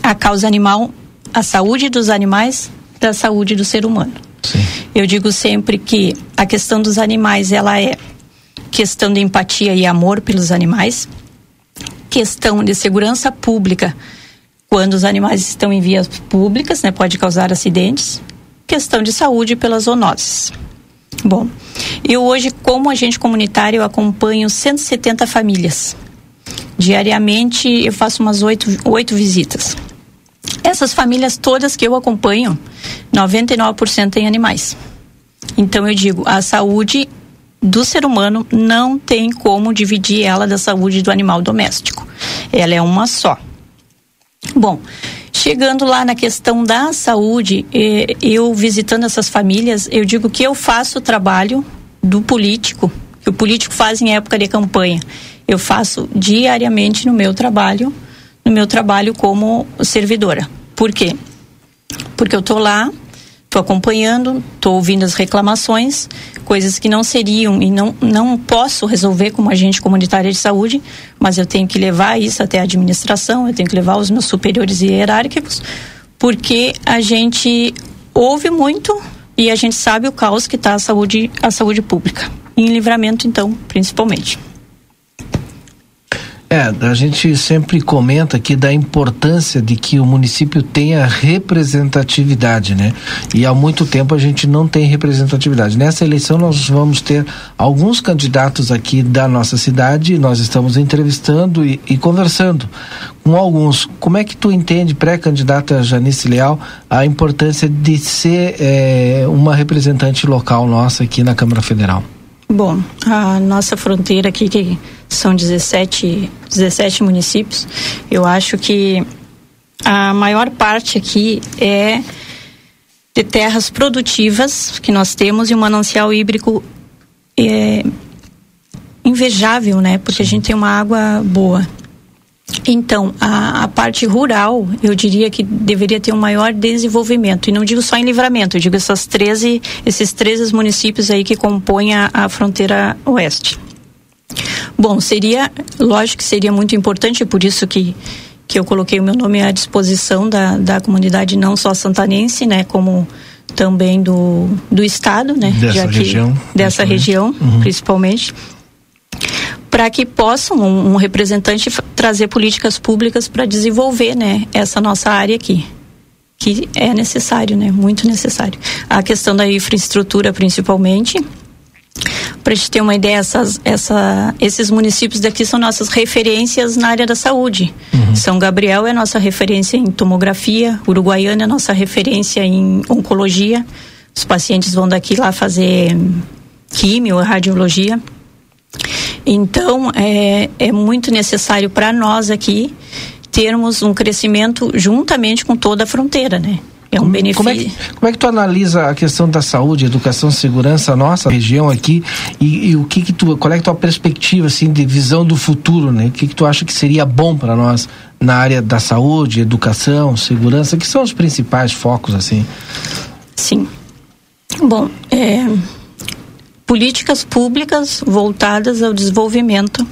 Speaker 31: a causa animal, a saúde dos animais da saúde do ser humano. Sim. Eu digo sempre que a questão dos animais ela é questão de empatia e amor pelos animais, questão de segurança pública quando os animais estão em vias públicas, né, pode causar acidentes, questão de saúde pelas zoonoses. Bom, eu hoje, como agente comunitário, acompanho 170 famílias. Diariamente eu faço umas oito, oito visitas. Essas famílias todas que eu acompanho, 99% têm animais. Então eu digo, a saúde do ser humano não tem como dividir ela da saúde do animal doméstico. Ela é uma só. Bom, chegando lá na questão da saúde, eu visitando essas famílias, eu digo que eu faço o trabalho do político, que o político faz em época de campanha. Eu faço diariamente no meu trabalho, no meu trabalho como servidora. Por quê? Porque eu tô lá, tô acompanhando, tô ouvindo as reclamações, coisas que não seriam e não, não posso resolver como agente comunitária de saúde, mas eu tenho que levar isso até a administração, eu tenho que levar os meus superiores hierárquicos, porque a gente ouve muito e a gente sabe o caos que está a saúde, a saúde pública. Em livramento, então, principalmente.
Speaker 2: É, a gente sempre comenta aqui da importância de que o município tenha representatividade, né? E há muito tempo a gente não tem representatividade. Nessa eleição nós vamos ter alguns candidatos aqui da nossa cidade, nós estamos entrevistando e, e conversando com alguns. Como é que tu entende, pré-candidata Janice Leal, a importância de ser é, uma representante local nossa aqui na Câmara Federal?
Speaker 31: Bom, a nossa fronteira aqui, que são 17, 17 municípios, eu acho que a maior parte aqui é de terras produtivas que nós temos e um manancial hídrico é, invejável, né? Porque a gente tem uma água boa. Então, a, a, parte rural, eu diria que deveria ter um maior desenvolvimento. E não digo só em livramento, eu digo essas 13, esses 13 municípios aí que compõem a, a fronteira oeste. Bom, seria, lógico que seria muito importante, por isso que, que eu coloquei o meu nome à disposição da, da comunidade não só santanense, né, como também do, do estado, né,
Speaker 2: dessa
Speaker 31: que,
Speaker 2: região,
Speaker 31: dessa região, uhum. principalmente para que possam um, um representante trazer políticas públicas para desenvolver, né, essa nossa área aqui que é necessário, né, muito necessário. A questão da infraestrutura, principalmente, para a gente ter uma ideia, essas, essa, esses municípios daqui são nossas referências na área da saúde. Uhum. São Gabriel é nossa referência em tomografia, Uruguaiana é nossa referência em oncologia. Os pacientes vão daqui lá fazer químio, radiologia. Então, é, é muito necessário para nós aqui termos um crescimento juntamente com toda a fronteira, né? É um benefício.
Speaker 2: Como é, que, como é que tu analisa a questão da saúde, educação, segurança, nossa região aqui e, e, o que que tu, qual é a tua perspectiva assim de visão do futuro, né? O que que tu acha que seria bom para nós na área da saúde, educação, segurança, que são os principais focos assim?
Speaker 31: Sim. Bom, é, políticas públicas voltadas ao desenvolvimento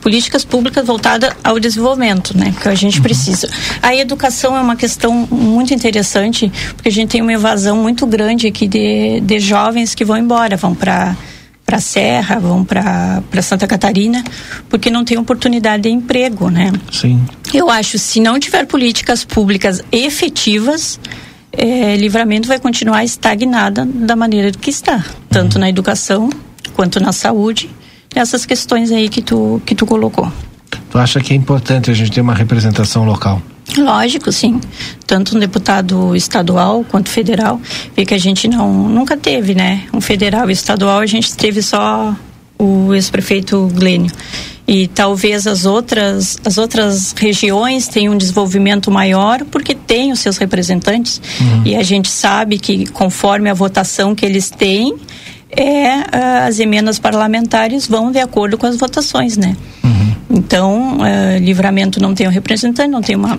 Speaker 31: políticas públicas voltadas ao desenvolvimento, né? Que a gente uhum. precisa. A educação é uma questão muito interessante, porque a gente tem uma evasão muito grande aqui de, de jovens que vão embora, vão para para Serra, vão para Santa Catarina, porque não tem oportunidade de emprego, né?
Speaker 2: Sim.
Speaker 31: Eu acho, se não tiver políticas públicas efetivas, é, livramento vai continuar estagnada da maneira que está, tanto uhum. na educação quanto na saúde, essas questões aí que tu, que tu colocou.
Speaker 2: Tu acha que é importante a gente ter uma representação local?
Speaker 31: Lógico, sim. Tanto um deputado estadual quanto federal, vê que a gente não nunca teve, né? Um federal e estadual a gente teve só o ex-prefeito Glênio e talvez as outras as outras regiões tenham um desenvolvimento maior porque têm os seus representantes uhum. e a gente sabe que conforme a votação que eles têm é as emendas parlamentares vão de acordo com as votações né uhum. então uh, livramento não tem um representante não tem uma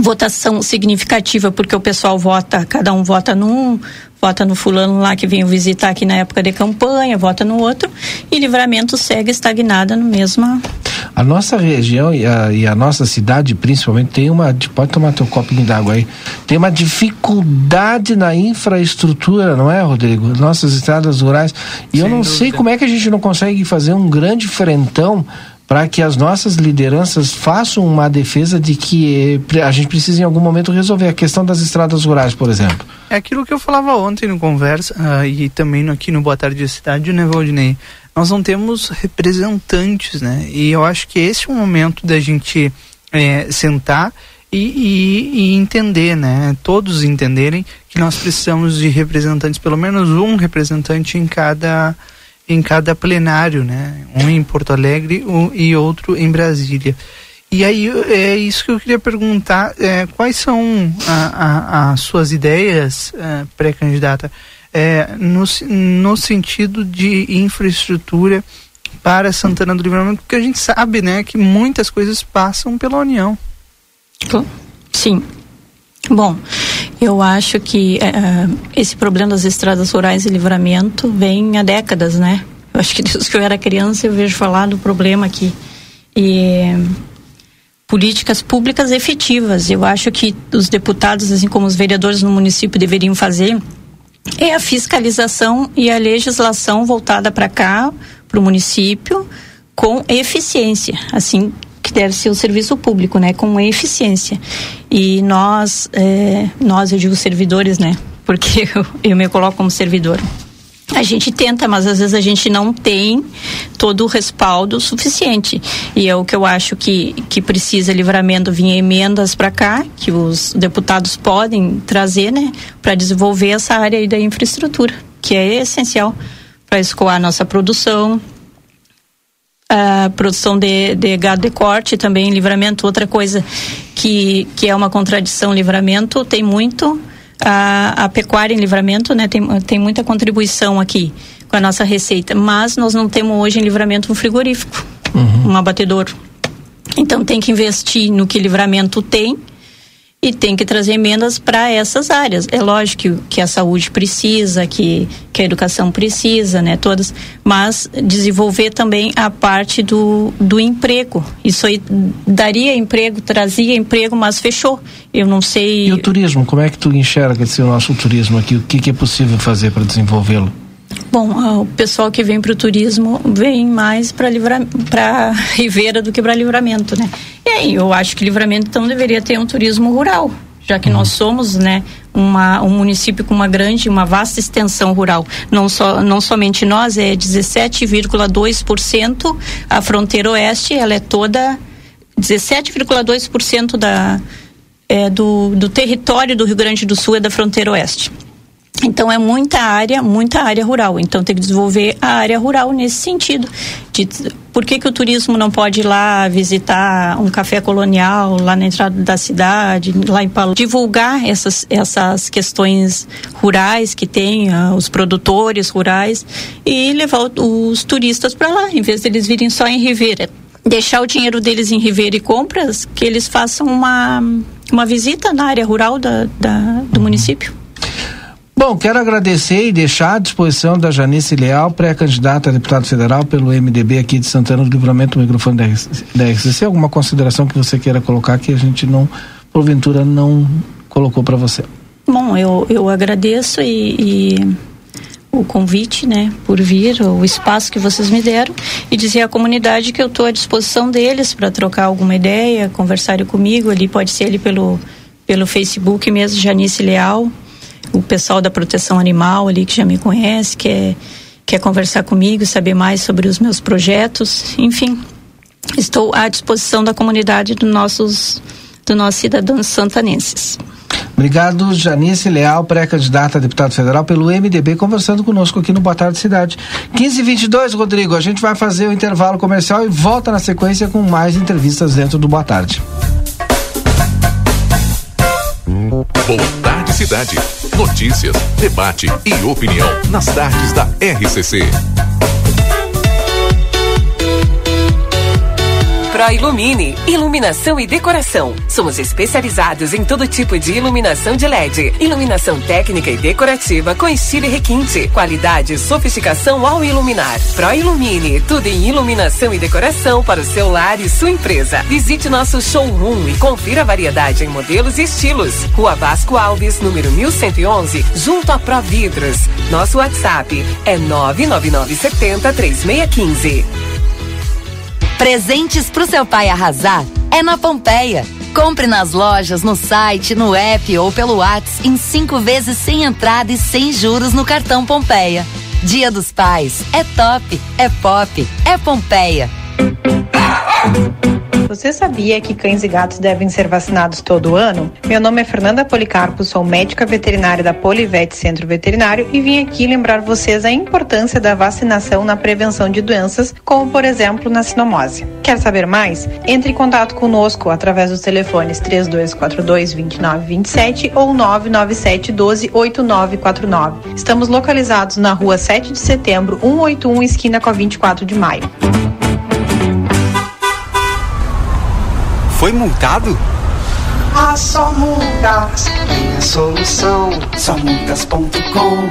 Speaker 31: votação significativa porque o pessoal vota cada um vota num vota no fulano lá que veio visitar aqui na época de campanha, vota no outro, e livramento segue estagnada no mesmo.
Speaker 2: A nossa região e a, e a nossa cidade, principalmente, tem uma. Pode tomar teu copinho d'água aí. Tem uma dificuldade na infraestrutura, não é, Rodrigo? Nossas estradas rurais. E Sem eu não dúvida. sei como é que a gente não consegue fazer um grande frentão para que as nossas lideranças façam uma defesa de que eh, a gente precisa em algum momento resolver a questão das estradas rurais, por exemplo.
Speaker 1: É aquilo que eu falava ontem no Conversa uh, e também aqui no Boa Tarde Cidade, né, Valdinei? Nós não temos representantes, né? E eu acho que esse é o momento da gente é, sentar e, e, e, entender, né? Todos entenderem que nós precisamos de representantes, pelo menos um representante em cada em cada plenário, né? Um em Porto Alegre um, e outro em Brasília. E aí é isso que eu queria perguntar, é, quais são as suas ideias é, pré-candidata é, no, no sentido de infraestrutura para Santana do Livramento, porque a gente sabe, né, que muitas coisas passam pela União.
Speaker 31: Sim. Bom, Eu acho que é, esse problema das estradas rurais e livramento vem há décadas, né? Eu acho que desde que eu era criança eu vejo falar do problema aqui. E políticas públicas efetivas. Eu acho que os deputados, assim como os vereadores no município, deveriam fazer é a fiscalização e a legislação voltada para cá, para o município, com eficiência, assim que deve ser o serviço público, né, com eficiência. E nós, é, nós eu digo servidores, né, porque eu, eu me coloco como servidor. A gente tenta, mas às vezes a gente não tem todo o respaldo suficiente. E é o que eu acho que, que precisa livramento vir emendas para cá, que os deputados podem trazer, né, para desenvolver essa área aí da infraestrutura, que é essencial para escoar a nossa produção, a produção de, de gado de corte também, livramento, outra coisa que, que é uma contradição, livramento tem muito a, a pecuária em livramento, né, tem, tem muita contribuição aqui com a nossa receita, mas nós não temos hoje em livramento um frigorífico, uhum. um abatedouro. Então tem que investir no que livramento tem e tem que trazer emendas para essas áreas. É lógico que, que, a saúde precisa, que, que a educação precisa, né, todas, mas desenvolver também a parte do, do emprego. Isso aí daria emprego, trazia emprego, mas fechou. Eu não sei.
Speaker 2: E o turismo, como é que tu enxerga esse nosso turismo aqui? O que, que é possível fazer para desenvolvê-lo?
Speaker 31: Bom, o pessoal que vem para o turismo vem mais para livra, para Ribeira do que para Livramento, né? E aí, eu acho que Livramento então deveria ter um turismo rural, já que nós somos, né, uma, um município com uma grande, uma vasta extensão rural. Não só, não somente nós, é 17,2% a fronteira oeste, ela é toda 17,2% da é, do, do território do Rio Grande do Sul é da fronteira oeste. Então é muita área, muita área rural. Então tem que desenvolver a área rural nesse sentido. De, por que, que o turismo não pode ir lá visitar um café colonial lá na entrada da cidade, lá em Palu? Divulgar essas, essas questões rurais que tem, uh, os produtores rurais, e levar os turistas para lá, em vez deles virem só em Ribeira. Deixar o dinheiro deles em Ribeira e compras, que eles façam uma, uma visita na área rural da, da do município.
Speaker 2: Bom, quero agradecer e deixar à disposição da Janice Leal, pré-candidata a deputado federal pelo MDB aqui de Santana do Livramento, o microfone da, da RCC. Alguma consideração que você queira colocar que a gente não, porventura, não colocou para você?
Speaker 31: Bom, eu, eu agradeço e, e, o convite, né, por vir, o espaço que vocês me deram e dizer à comunidade que eu estou à disposição deles para trocar alguma ideia, conversarem comigo ali, pode ser ali pelo, pelo Facebook mesmo, Janice Leal o pessoal da proteção animal ali que já me conhece, quer, quer conversar comigo, saber mais sobre os meus projetos, enfim, estou à disposição da comunidade dos nossos, do nossos cidadãos santanenses.
Speaker 2: Obrigado, Janice Leal, pré-candidata a deputado federal pelo MDB, conversando conosco aqui no Boa Tarde Cidade. 15 e 22 Rodrigo, a gente vai fazer o intervalo comercial e volta na sequência com mais entrevistas dentro do Boa Tarde.
Speaker 6: Boa Tarde Cidade. Notícias, debate e opinião nas tardes da RCC.
Speaker 27: Proilumine, iluminação e decoração. Somos especializados em todo tipo de iluminação de LED, iluminação técnica e decorativa com estilo e requinte, qualidade e sofisticação ao iluminar. Proilumine, tudo em iluminação e decoração para o seu lar e sua empresa. Visite nosso showroom e confira a variedade em modelos e estilos. Rua Vasco Alves, número 1111, junto a Providros. Nosso WhatsApp é 99970 3615.
Speaker 32: Presentes pro seu pai arrasar é na Pompeia. Compre nas lojas, no site, no app ou pelo WhatsApp em cinco vezes sem entrada e sem juros no cartão Pompeia. Dia dos Pais é top, é pop, é Pompeia.
Speaker 33: Você sabia que cães e gatos devem ser vacinados todo ano? Meu nome é Fernanda Policarpo, sou médica veterinária da Polivete Centro Veterinário e vim aqui lembrar vocês a importância da vacinação na prevenção de doenças, como por exemplo na sinomose. Quer saber mais? Entre em contato conosco através dos telefones 3242 2927 ou 997 12 8949. Estamos localizados na rua 7 de setembro, 181, esquina com a 24 de maio.
Speaker 34: Foi multado?
Speaker 35: a Só Mudas tem a solução. Somudas.com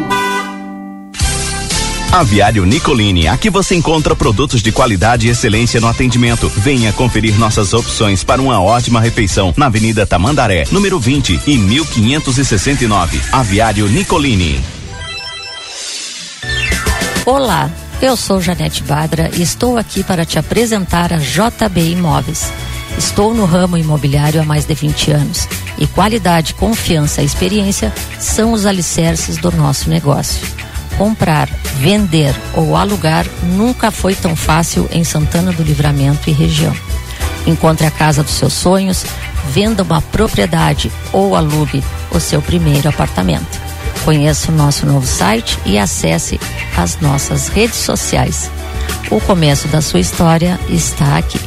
Speaker 34: Aviário Nicolini, aqui você encontra produtos de qualidade e excelência no atendimento. Venha conferir nossas opções para uma ótima refeição na Avenida Tamandaré, número 20 e 1569. Aviário Nicolini.
Speaker 36: Olá, eu sou Janete Badra e estou aqui para te apresentar a JB Imóveis. Estou no ramo imobiliário há mais de 20 anos e qualidade, confiança e experiência são os alicerces do nosso negócio. Comprar, vender ou alugar nunca foi tão fácil em Santana do Livramento e região. Encontre a casa dos seus sonhos, venda uma propriedade ou alugue o seu primeiro apartamento. Conheça o nosso novo site e acesse as nossas redes sociais. O começo da sua história está aqui.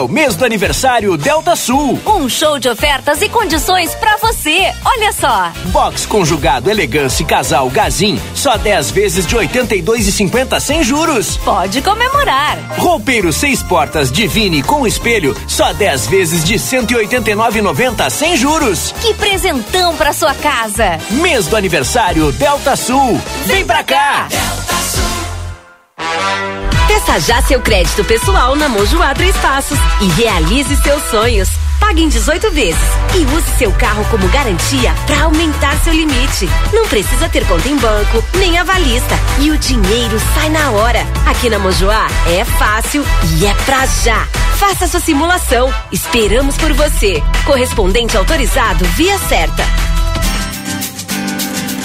Speaker 37: É o mês do aniversário Delta Sul.
Speaker 38: Um show de ofertas e condições pra você. Olha só.
Speaker 37: Box conjugado elegância casal Gazin, só 10 vezes de 82,50 sem juros.
Speaker 38: Pode comemorar.
Speaker 37: Roupeiro seis portas Divine com espelho, só 10 vezes de 189,90 sem juros.
Speaker 38: Que presentão pra sua casa.
Speaker 37: Mês do aniversário Delta Sul. Vem pra cá.
Speaker 38: Peça já seu crédito pessoal na Mojoá Três Passos e realize seus sonhos. Pague em 18 vezes e use seu carro como garantia para aumentar seu limite. Não precisa ter conta em banco, nem avalista. E o dinheiro sai na hora. Aqui na Mojoá é fácil e é pra já. Faça sua simulação. Esperamos por você. Correspondente autorizado via certa.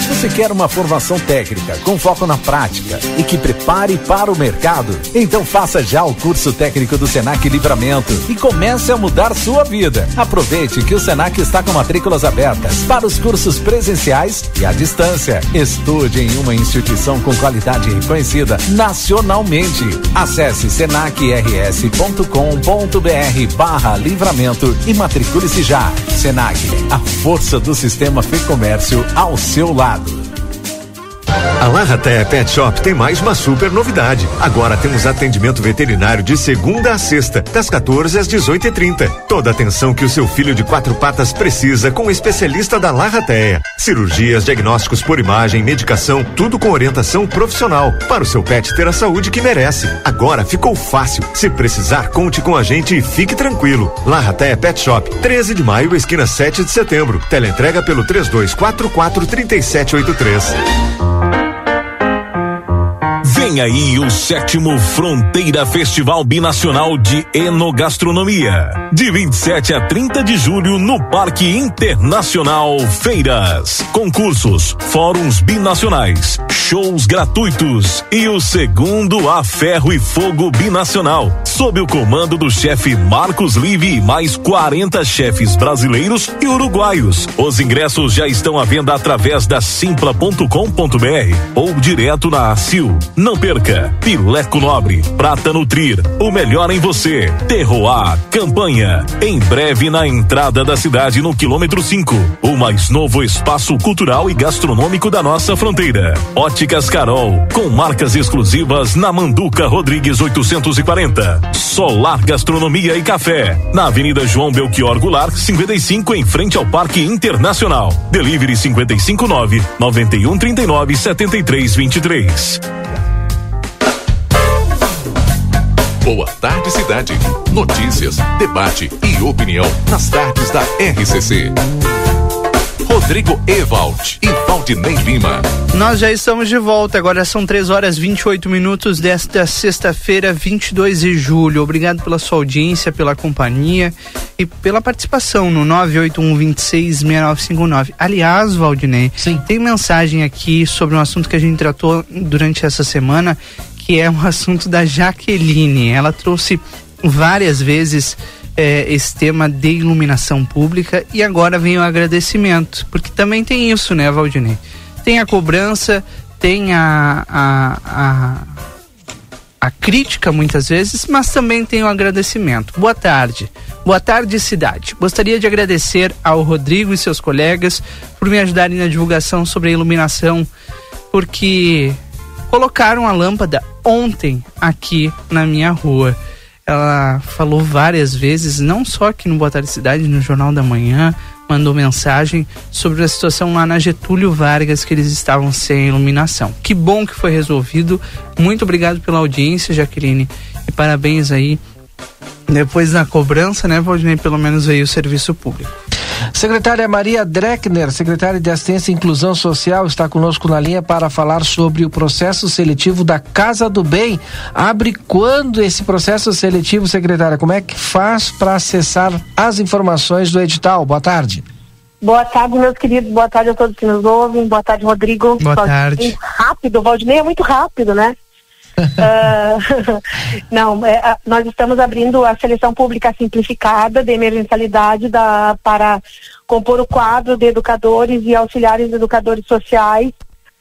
Speaker 39: Você quer uma formação técnica com foco na prática e que prepare para o mercado? Então faça já o curso técnico do Senac Livramento e comece a mudar sua vida. Aproveite que o Senac está com matrículas abertas para os cursos presenciais e à distância. Estude em uma instituição com qualidade reconhecida nacionalmente. Acesse senacrs.com.br barra livramento e matricule-se já. Senac, a força do sistema Fê Comércio ao seu lado.
Speaker 40: A Larraté Pet Shop tem mais uma super novidade. Agora temos atendimento veterinário de segunda a sexta, das 14 às 18h30. Toda atenção que o seu filho de quatro patas precisa com o especialista da Larrateia. Cirurgias, diagnósticos por imagem, medicação, tudo com orientação profissional para o seu pet ter a saúde que merece. Agora ficou fácil. Se precisar, conte com a gente e fique tranquilo. Larrateia Pet Shop, 13 de maio, esquina 7 de setembro. Teleentrega pelo 3244 3783.
Speaker 12: Vem aí o sétimo Fronteira Festival Binacional de Enogastronomia. De 27 a 30 de julho no Parque Internacional Feiras. Concursos, fóruns binacionais, shows gratuitos e o segundo A Ferro e Fogo Binacional. Sob o comando do chefe Marcos Live e mais 40 chefes brasileiros e uruguaios. Os ingressos já estão à venda através da simpla.com.br ou direto na ACIL. Não perca. Pileco Nobre, Prata Nutrir, o melhor em você. Terroir, campanha. Em breve na entrada da cidade no quilômetro 5. O mais novo espaço cultural e gastronômico da nossa fronteira. Óticas Carol, com marcas exclusivas na Manduca Rodrigues 840. Solar Gastronomia e Café, na Avenida João Belchior Goulart, 55, em frente ao Parque Internacional. Delivery 559 9139 7323.
Speaker 6: Boa tarde, cidade. Notícias, debate e opinião nas tardes da RCC. Rodrigo Ewald e Valdinei Lima.
Speaker 1: Nós já estamos de volta, agora são 3 horas 28 minutos desta sexta-feira, 22 de julho. Obrigado pela sua audiência, pela companhia e pela participação no 981266959. Aliás, Valdinei, tem mensagem aqui sobre um assunto que a gente tratou durante essa semana, que é um assunto da Jaqueline. Ela trouxe várias vezes eh, esse tema de iluminação pública e agora vem o agradecimento, porque também tem isso, né, Valdinei? Tem a cobrança, tem a, a, a, a crítica muitas vezes, mas também tem o agradecimento. Boa tarde. Boa tarde, cidade. Gostaria de agradecer ao Rodrigo e seus colegas por me ajudarem na divulgação sobre a iluminação, porque colocaram a lâmpada ontem aqui na minha rua. Ela falou várias vezes, não só aqui no Boa Tarde Cidade, no Jornal da Manhã, mandou mensagem sobre a situação lá na Getúlio Vargas, que eles estavam sem iluminação. Que bom que foi resolvido. Muito obrigado pela audiência, Jaqueline. E parabéns aí. Depois da cobrança, né, Valdinei, pelo menos aí o serviço público.
Speaker 2: Secretária Maria Dreckner, secretária de Assistência e Inclusão Social, está conosco na linha para falar sobre o processo seletivo da Casa do Bem. Abre quando esse processo seletivo, secretária? Como é que faz para acessar as informações do edital? Boa tarde.
Speaker 41: Boa tarde, meus queridos. Boa tarde a todos que nos ouvem. Boa tarde, Rodrigo.
Speaker 1: Boa tarde.
Speaker 41: Rápido, Valdinei é muito rápido, né? Ah, não, é, nós estamos abrindo a seleção pública simplificada de emergencialidade da, para compor o quadro de educadores e auxiliares educadores sociais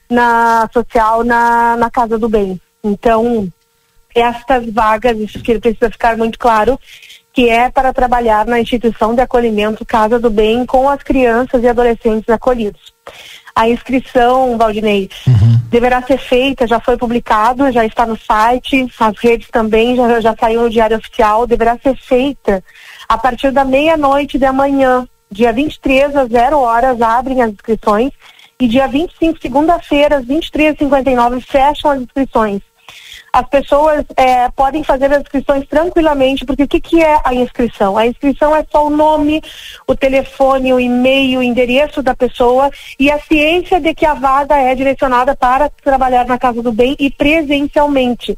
Speaker 41: na social na, na Casa do Bem. Então, estas vagas, isso que precisa ficar muito claro, que é para trabalhar na instituição de acolhimento Casa do Bem com as crianças e adolescentes acolhidos. A inscrição, Valdinei, deverá ser feita, já foi publicado, já está no site, as redes também, já, já saiu no Diário Oficial, deverá ser feita a partir da meia-noite de amanhã, dia 23 às 0 horas, abrem as inscrições e dia 25, segunda-feira, às 23h59, fecham as inscrições as pessoas eh, podem fazer as inscrições tranquilamente, porque o que, que é a inscrição? A inscrição é só o nome, o telefone, o e-mail, o endereço da pessoa e a ciência de que a vaga é direcionada para trabalhar na Casa do Bem e presencialmente.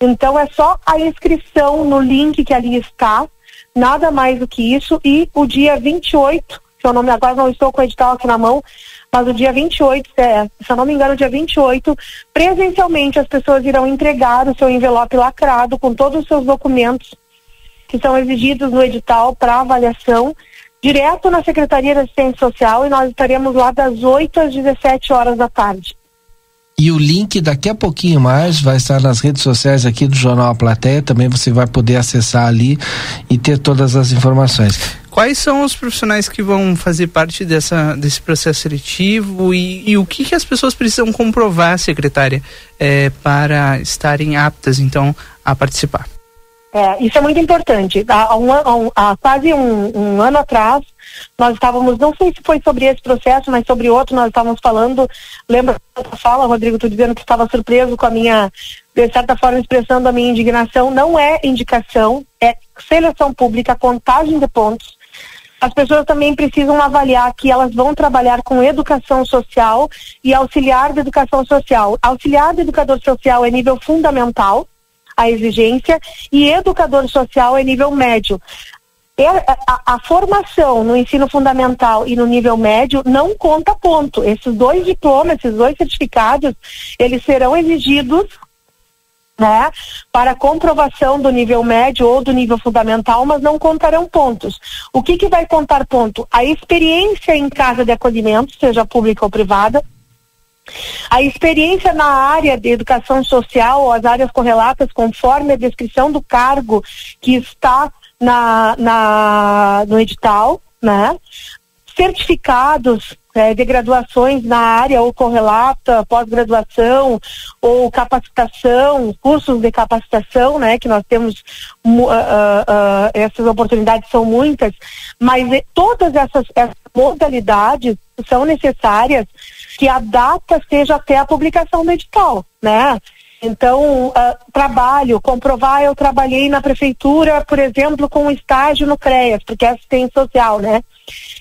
Speaker 41: Então é só a inscrição no link que ali está, nada mais do que isso, e o dia 28, se eu não me agora não estou com o edital aqui na mão, mas o dia 28, é, se eu não me engano, dia 28, presencialmente as pessoas irão entregar o seu envelope lacrado com todos os seus documentos que são exigidos no edital para avaliação, direto na Secretaria de Assistência Social e nós estaremos lá das 8 às 17 horas da tarde.
Speaker 2: E o link daqui a pouquinho mais vai estar nas redes sociais aqui do Jornal A Plateia. Também você vai poder acessar ali e ter todas as informações.
Speaker 1: Quais são os profissionais que vão fazer parte dessa, desse processo seletivo e, e o que, que as pessoas precisam comprovar, secretária, eh, para estarem aptas, então, a participar?
Speaker 41: É, isso é muito importante. Há, um há um- há quase um, um ano atrás, nós estávamos, não sei se foi sobre esse processo, mas sobre outro, nós estávamos falando. Lembra da fala, Rodrigo, tu dizendo que estava surpreso com a minha, de certa forma, expressando a minha indignação. Não é indicação, é seleção pública, contagem de pontos. As pessoas também precisam avaliar que elas vão trabalhar com educação social e auxiliar de educação social. Auxiliar de educador social é nível fundamental, a exigência, e educador social é nível médio. É, a, a- a formação no ensino fundamental e no nível médio não conta ponto. Esses dois diplomas, esses dois certificados, eles serão exigidos né, para comprovação do nível médio ou do nível fundamental, mas não contarão pontos. O que, que vai contar ponto? A experiência em casa de acolhimento, seja pública ou privada, a experiência na área de educação social ou as áreas correlatas conforme a descrição do cargo que está na, na, no edital, né? Certificados eh, de graduações na área ou correlata, pós-graduação ou capacitação, cursos de capacitação, né? Que nós temos, ah, ah, ah, essas oportunidades são muitas, mas eh, todas essas, essas modalidades são necessárias que a data seja até a publicação do edital, né? Então, ah, trabalho, comprovar, eu trabalhei na prefeitura, por exemplo, com um estágio no CREAS, porque é assistente social, né?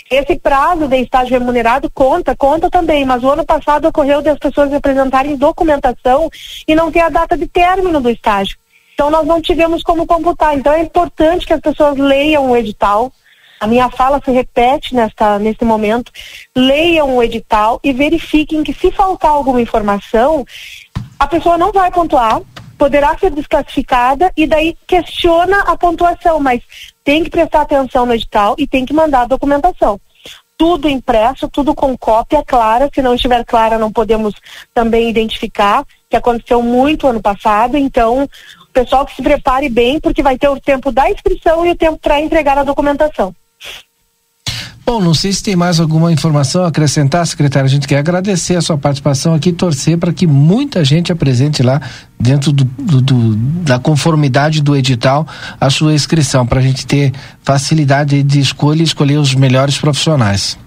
Speaker 41: Esse prazo de estágio remunerado conta, conta também, mas o ano passado ocorreu das pessoas apresentarem documentação e não ter a data de término do estágio. Então nós não tivemos como computar. Então é importante que as pessoas leiam o edital. A minha fala se repete nesta, nesse momento. Leiam o edital e verifiquem que se faltar alguma informação, a pessoa não vai pontuar, poderá ser desclassificada e daí questiona a pontuação, mas tem que prestar atenção no edital e tem que mandar a documentação. Tudo impresso, tudo com cópia clara, se não estiver clara não podemos também identificar, que aconteceu muito ano passado, então o pessoal que se prepare bem, porque vai ter o tempo da inscrição e o tempo para entregar a documentação.
Speaker 2: Bom, não sei se tem mais alguma informação a acrescentar, secretário. A gente quer agradecer a sua participação aqui, torcer para que muita gente apresente lá, dentro do, do, do, da conformidade do edital, a sua inscrição, para a gente ter facilidade de escolha e escolher os melhores profissionais.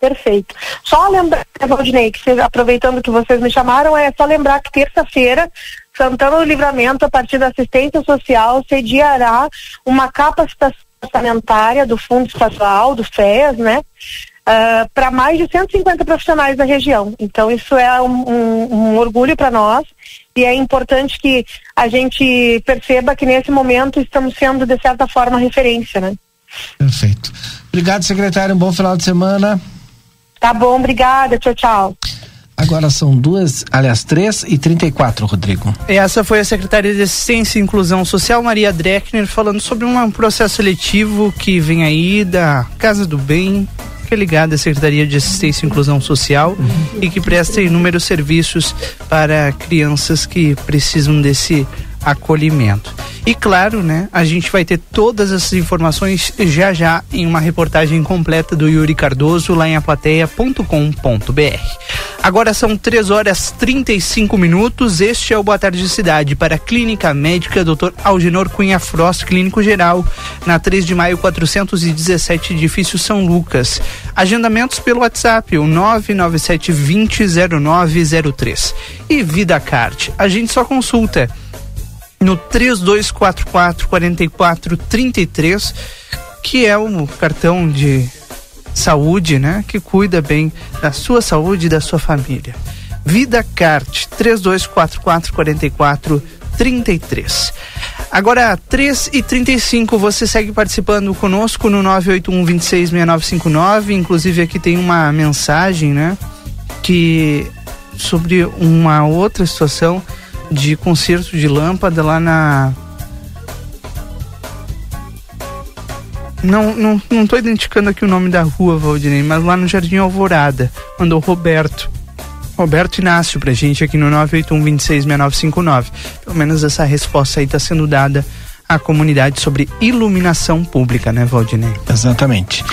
Speaker 42: Perfeito. Só lembrar, Valdinei, que aproveitando que vocês me chamaram, é só lembrar que terça-feira Santana do Livramento, a partir da assistência social, sediará uma capacitação orçamentária do Fundo Estadual, do FES, né? Uh, para mais de 150 profissionais da região. Então, isso é um, um, um orgulho para nós e é importante que a gente perceba que nesse momento estamos sendo, de certa forma, referência, né?
Speaker 2: Perfeito. Obrigado, secretário. Um bom final de semana.
Speaker 42: Tá bom, obrigada. Tchau, tchau.
Speaker 2: Agora são duas, aliás, três e trinta e quatro, Rodrigo.
Speaker 1: Essa foi a secretária de Assistência e Inclusão Social, Maria Dreckner, falando sobre um processo seletivo que vem aí da Casa do Bem, que é ligada à Secretaria de Assistência e Inclusão Social e que presta inúmeros serviços para crianças que precisam desse acolhimento. E claro, né, a gente vai ter todas essas informações já já em uma reportagem completa do Yuri Cardoso lá em aplateia.com.br. Agora são 3 horas 35 minutos. Este é o Boa Tarde Cidade para a Clínica Médica Dr. Algenor Cunha Frost, Clínico Geral, na 3 de maio 417, edifício São Lucas. Agendamentos pelo WhatsApp, o 997 200903. E Vida Card, a gente só consulta no 3244 4433, que é o cartão de saúde, né, que cuida bem da sua saúde e da sua família. Vida Cart 3244 4433. Agora, 3 e 35 você segue participando conosco no 981 266959. Inclusive, aqui tem uma mensagem, né? Que sobre uma outra situação de concerto de lâmpada lá na. Não, não, não tô identificando aqui o nome da rua, Valdinei, mas lá no Jardim Alvorada, mandou Roberto. Roberto Inácio pra gente aqui no 981-266959. Pelo menos essa resposta aí tá sendo dada à comunidade sobre iluminação pública, né, Valdinei?
Speaker 2: Exatamente.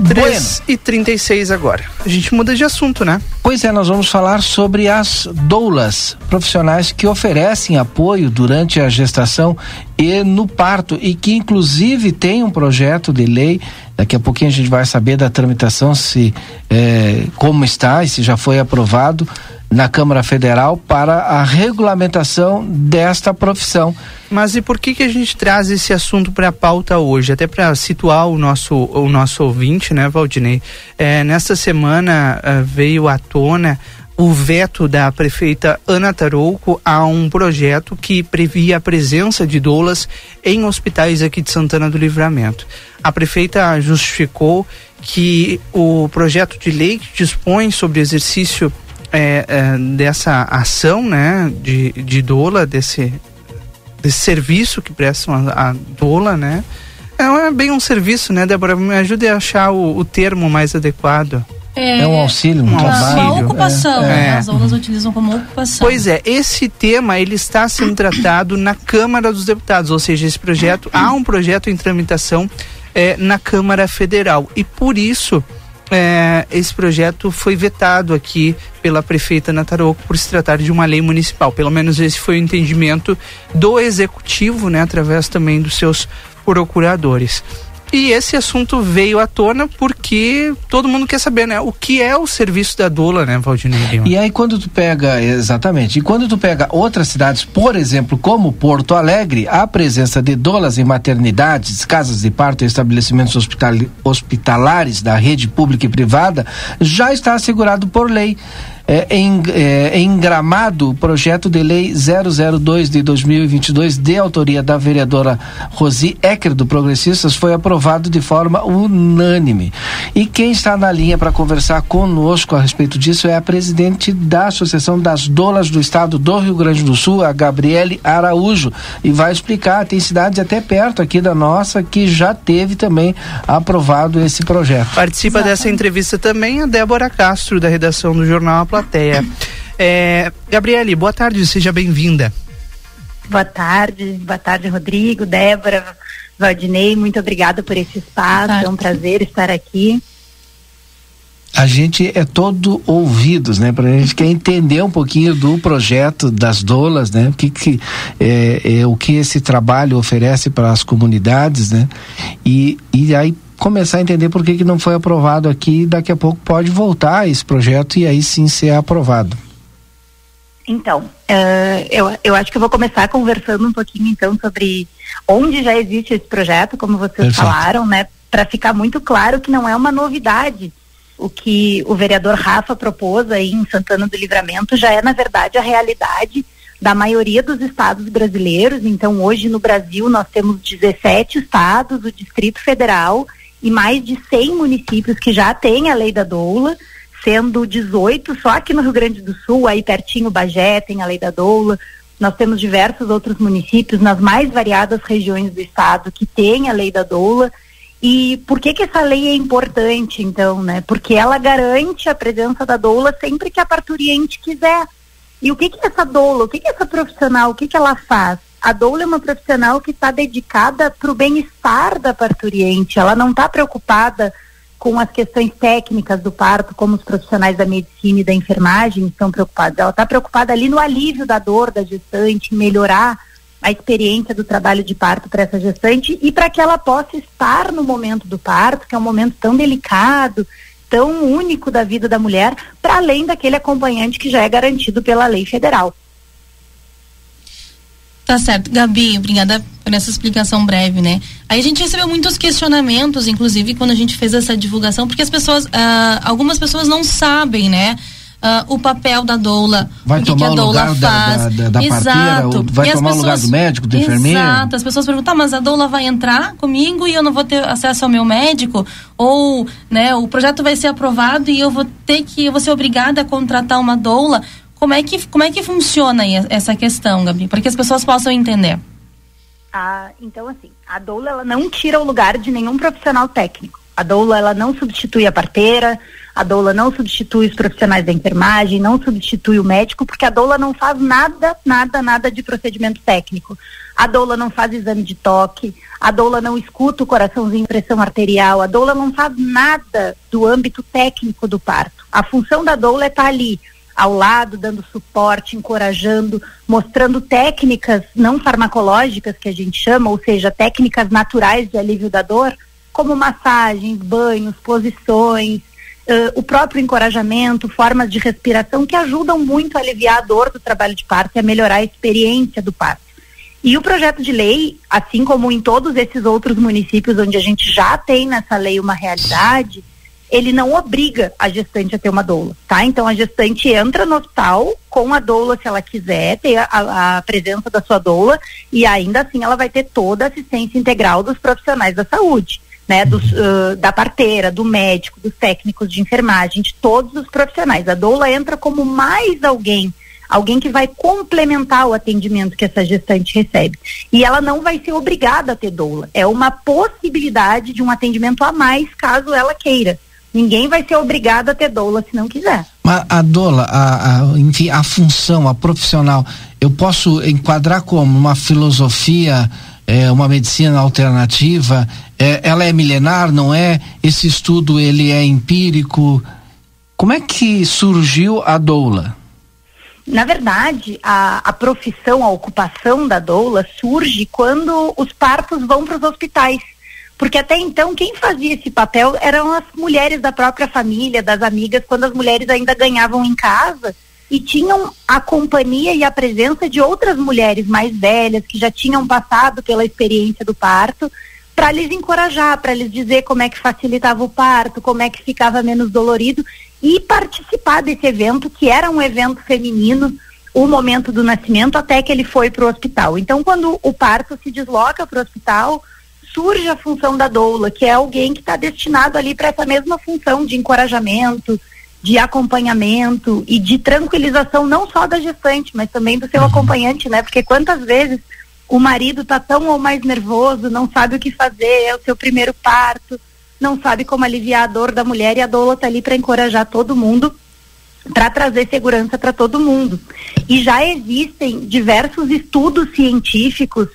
Speaker 1: 3 bueno. e 36 agora. A gente muda de assunto, né?
Speaker 2: Pois é, nós vamos falar sobre as doulas, profissionais que oferecem apoio durante a gestação e no parto e que inclusive tem um projeto de lei. Daqui a pouquinho a gente vai saber da tramitação se é, como está e se já foi aprovado na Câmara Federal para a regulamentação desta profissão.
Speaker 1: Mas e por que que a gente traz esse assunto para a pauta hoje? Até para situar o nosso o nosso ouvinte, né, Valdinei? É, nesta semana uh, veio à tona o veto da prefeita Ana Tarouco a um projeto que previa a presença de doulas em hospitais aqui de Santana do Livramento. A prefeita justificou que o projeto de lei que dispõe sobre exercício é, é, dessa ação, né, de, de doula, desse, desse serviço que prestam a, a doula, né, é, é bem um serviço, né, Débora? Me ajude a achar o, o termo mais adequado.
Speaker 2: É, é um auxílio, um
Speaker 31: auxílio. Uma ocupação, é. né? As aulas utilizam como ocupação.
Speaker 1: Pois é, esse tema ele está sendo tratado na Câmara dos Deputados, ou seja, esse projeto, há um projeto em tramitação é, na Câmara Federal e por isso é, esse projeto foi vetado aqui pela prefeita Nataroco por se tratar de uma lei municipal. Pelo menos esse foi o entendimento do executivo, né, através também dos seus procuradores. E esse assunto veio à tona porque todo mundo quer saber, né? O que é o serviço da doula, né, Valdinei
Speaker 2: E aí quando tu pega, exatamente, e quando tu pega outras cidades, por exemplo, como Porto Alegre, a presença de doulas em maternidades, casas de parto e estabelecimentos hospital, hospitalares da rede pública e privada já está assegurado por lei é, em, é, em Gramado, o projeto de lei 002 de 2022, de autoria da vereadora Rosi Ecker, do Progressistas, foi aprovado de forma unânime. E quem está na linha para conversar conosco a respeito disso é a presidente da Associação das Dolas do Estado do Rio Grande do Sul, a Gabriele Araújo, e vai explicar. Tem cidades até perto aqui da nossa que já teve também aprovado esse projeto.
Speaker 1: Participa Exatamente. dessa entrevista também a Débora Castro, da redação do Jornal A plateia. É, Gabriele, boa tarde, seja bem-vinda.
Speaker 43: Boa tarde, boa tarde, Rodrigo, Débora.
Speaker 42: Valdinei, muito obrigada por esse espaço, é um prazer estar aqui.
Speaker 2: A gente é todo ouvidos, né? Para a gente quer entender um pouquinho do projeto das doulas, né? O que, que é, é, o que esse trabalho oferece para as comunidades, né? E, e aí começar a entender por que, que não foi aprovado aqui. Daqui a pouco pode voltar esse projeto e aí sim ser aprovado.
Speaker 42: Então, uh, eu, eu acho que eu vou começar conversando um pouquinho então sobre onde já existe esse projeto, como vocês Perfeito. falaram, né? Para ficar muito claro que não é uma novidade. O que o vereador Rafa propôs aí em Santana do Livramento já é, na verdade, a realidade da maioria dos estados brasileiros. Então, hoje no Brasil, nós temos 17 estados, o Distrito Federal e mais de 100 municípios que já têm a lei da doula, sendo 18 só aqui no Rio Grande do Sul, aí pertinho Bagé tem a lei da doula. Nós temos diversos outros municípios nas mais variadas regiões do estado que têm a lei da doula. E por que que essa lei é importante, então, né? Porque ela garante a presença da doula sempre que a parturiente quiser. E o que que essa doula, o que que essa profissional, o que que ela faz? A doula é uma profissional que está dedicada para o bem-estar da parturiente. Ela não está preocupada com as questões técnicas do parto, como os profissionais da medicina e da enfermagem estão preocupados. Ela está preocupada ali no alívio da dor da gestante, melhorar a experiência do trabalho de parto para essa gestante e para que ela possa estar no momento do parto, que é um momento tão delicado, tão único da vida da mulher, para além daquele acompanhante que já é garantido pela lei federal.
Speaker 44: Tá certo. Gabi, obrigada por essa explicação breve, né? Aí a gente recebeu muitos questionamentos, inclusive, quando a gente fez essa divulgação, porque as pessoas, ah, algumas pessoas não sabem, né? Uh, o papel da doula,
Speaker 2: vai
Speaker 44: o que,
Speaker 2: tomar
Speaker 44: que a doula
Speaker 2: lugar
Speaker 44: faz.
Speaker 2: Da, da, da
Speaker 44: Exato.
Speaker 2: parteira, vai
Speaker 44: e
Speaker 2: tomar o lugar do médico, do enfermeiro.
Speaker 44: Exato, as pessoas perguntam, tá, mas a doula vai entrar comigo e eu não vou ter acesso ao meu médico? Ou, né, o projeto vai ser aprovado e eu vou ter que, eu vou ser obrigada a contratar uma doula? Como é que, como é que funciona essa questão, Gabi? Para que as pessoas possam entender.
Speaker 42: Ah, então assim, a doula ela não tira o lugar de nenhum profissional técnico. A doula ela não substitui a parteira, a doula não substitui os profissionais da enfermagem, não substitui o médico, porque a doula não faz nada, nada, nada de procedimento técnico. A doula não faz exame de toque, a doula não escuta o coraçãozinho, pressão arterial, a doula não faz nada do âmbito técnico do parto. A função da doula é estar ali ao lado, dando suporte, encorajando, mostrando técnicas não farmacológicas que a gente chama, ou seja, técnicas naturais de alívio da dor, como massagens, banhos, posições, uh, o próprio encorajamento, formas de respiração que ajudam muito a aliviar a dor do trabalho de parto e a melhorar a experiência do parto. E o projeto de lei, assim como em todos esses outros municípios onde a gente já tem nessa lei uma realidade, ele não obriga a gestante a ter uma doula, tá? Então a gestante entra no hospital com a doula se ela quiser ter a, a, presença da sua doula e ainda assim ela vai ter toda a assistência integral dos profissionais da saúde, né? Dos, uh, da parteira, do médico, dos técnicos de enfermagem, de todos os profissionais. A doula entra como mais alguém alguém que vai complementar o atendimento que essa gestante recebe. E ela não vai ser obrigada a ter doula. É uma possibilidade de um atendimento a mais caso ela queira. Ninguém vai ser obrigado a ter doula se não quiser.
Speaker 2: Mas a doula, a, a, enfim, a função, a profissional, eu posso enquadrar como uma filosofia, é, uma medicina alternativa? É, ela é milenar, não é? Esse estudo ele é empírico? Como é que surgiu a doula?
Speaker 42: Na verdade, a, a profissão, a ocupação da doula surge quando os partos vão para os hospitais porque até então quem fazia esse papel eram as mulheres da própria família, das amigas, quando as mulheres ainda ganhavam em casa e tinham a companhia e a presença de outras mulheres mais velhas que já tinham passado pela experiência do parto para lhes encorajar, para lhes dizer como é que facilitava o parto, como é que ficava menos dolorido e participar desse evento que era um evento feminino, o momento do nascimento até que ele foi para o hospital. Então, quando o parto se desloca para o hospital, surge a função da doula, que é alguém que está destinado ali para essa mesma função de encorajamento, de acompanhamento e de tranquilização não só da gestante, mas também do seu uhum. acompanhante, né? Porque quantas vezes o marido está tão ou mais nervoso, não sabe o que fazer, é o seu primeiro parto, não sabe como aliviar a dor da mulher e a doula está ali para encorajar todo mundo, para trazer segurança para todo mundo. E já existem diversos estudos científicos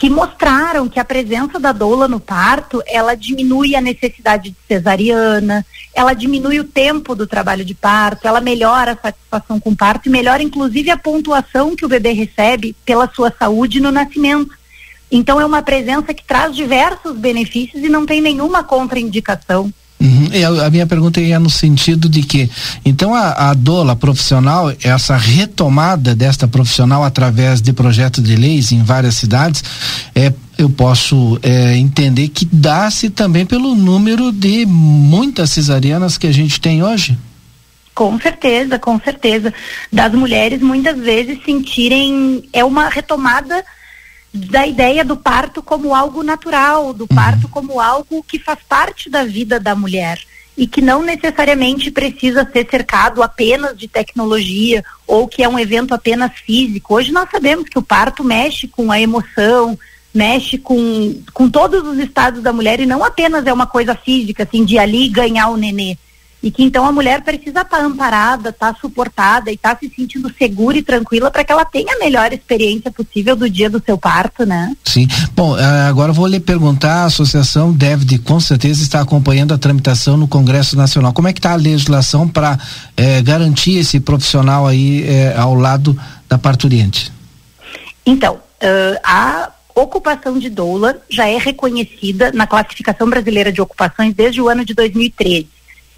Speaker 42: que mostraram que a presença da doula no parto, ela diminui a necessidade de cesariana, ela diminui o tempo do trabalho de parto, ela melhora a satisfação com o parto e melhora inclusive a pontuação que o bebê recebe pela sua saúde no nascimento. Então é uma presença que traz diversos benefícios e não tem nenhuma contraindicação.
Speaker 2: Uhum. E a, a minha pergunta ia no sentido de que, então a, a doula profissional, essa retomada desta profissional através de projetos de leis em várias cidades, é, eu posso é, entender que dá-se também pelo número de muitas cesarianas que a gente tem hoje?
Speaker 42: Com certeza, com certeza. Das mulheres muitas vezes sentirem, é uma retomada da ideia do parto como algo natural, do parto como algo que faz parte da vida da mulher e que não necessariamente precisa ser cercado apenas de tecnologia ou que é um evento apenas físico. Hoje nós sabemos que o parto mexe com a emoção, mexe com, com todos os estados da mulher e não apenas é uma coisa física, assim, de ali ganhar o nenê e que então a mulher precisa estar tá amparada, estar tá suportada e estar tá se sentindo segura e tranquila para que ela tenha a melhor experiência possível do dia do seu parto, né?
Speaker 2: Sim. Bom, eh, agora vou lhe perguntar, a associação deve com certeza estar acompanhando a tramitação no Congresso Nacional. Como é que está a legislação para eh, garantir esse profissional aí eh, ao lado da parturiente?
Speaker 42: Então, uh, a ocupação de doula já é reconhecida na classificação brasileira de ocupações desde o ano de 2013.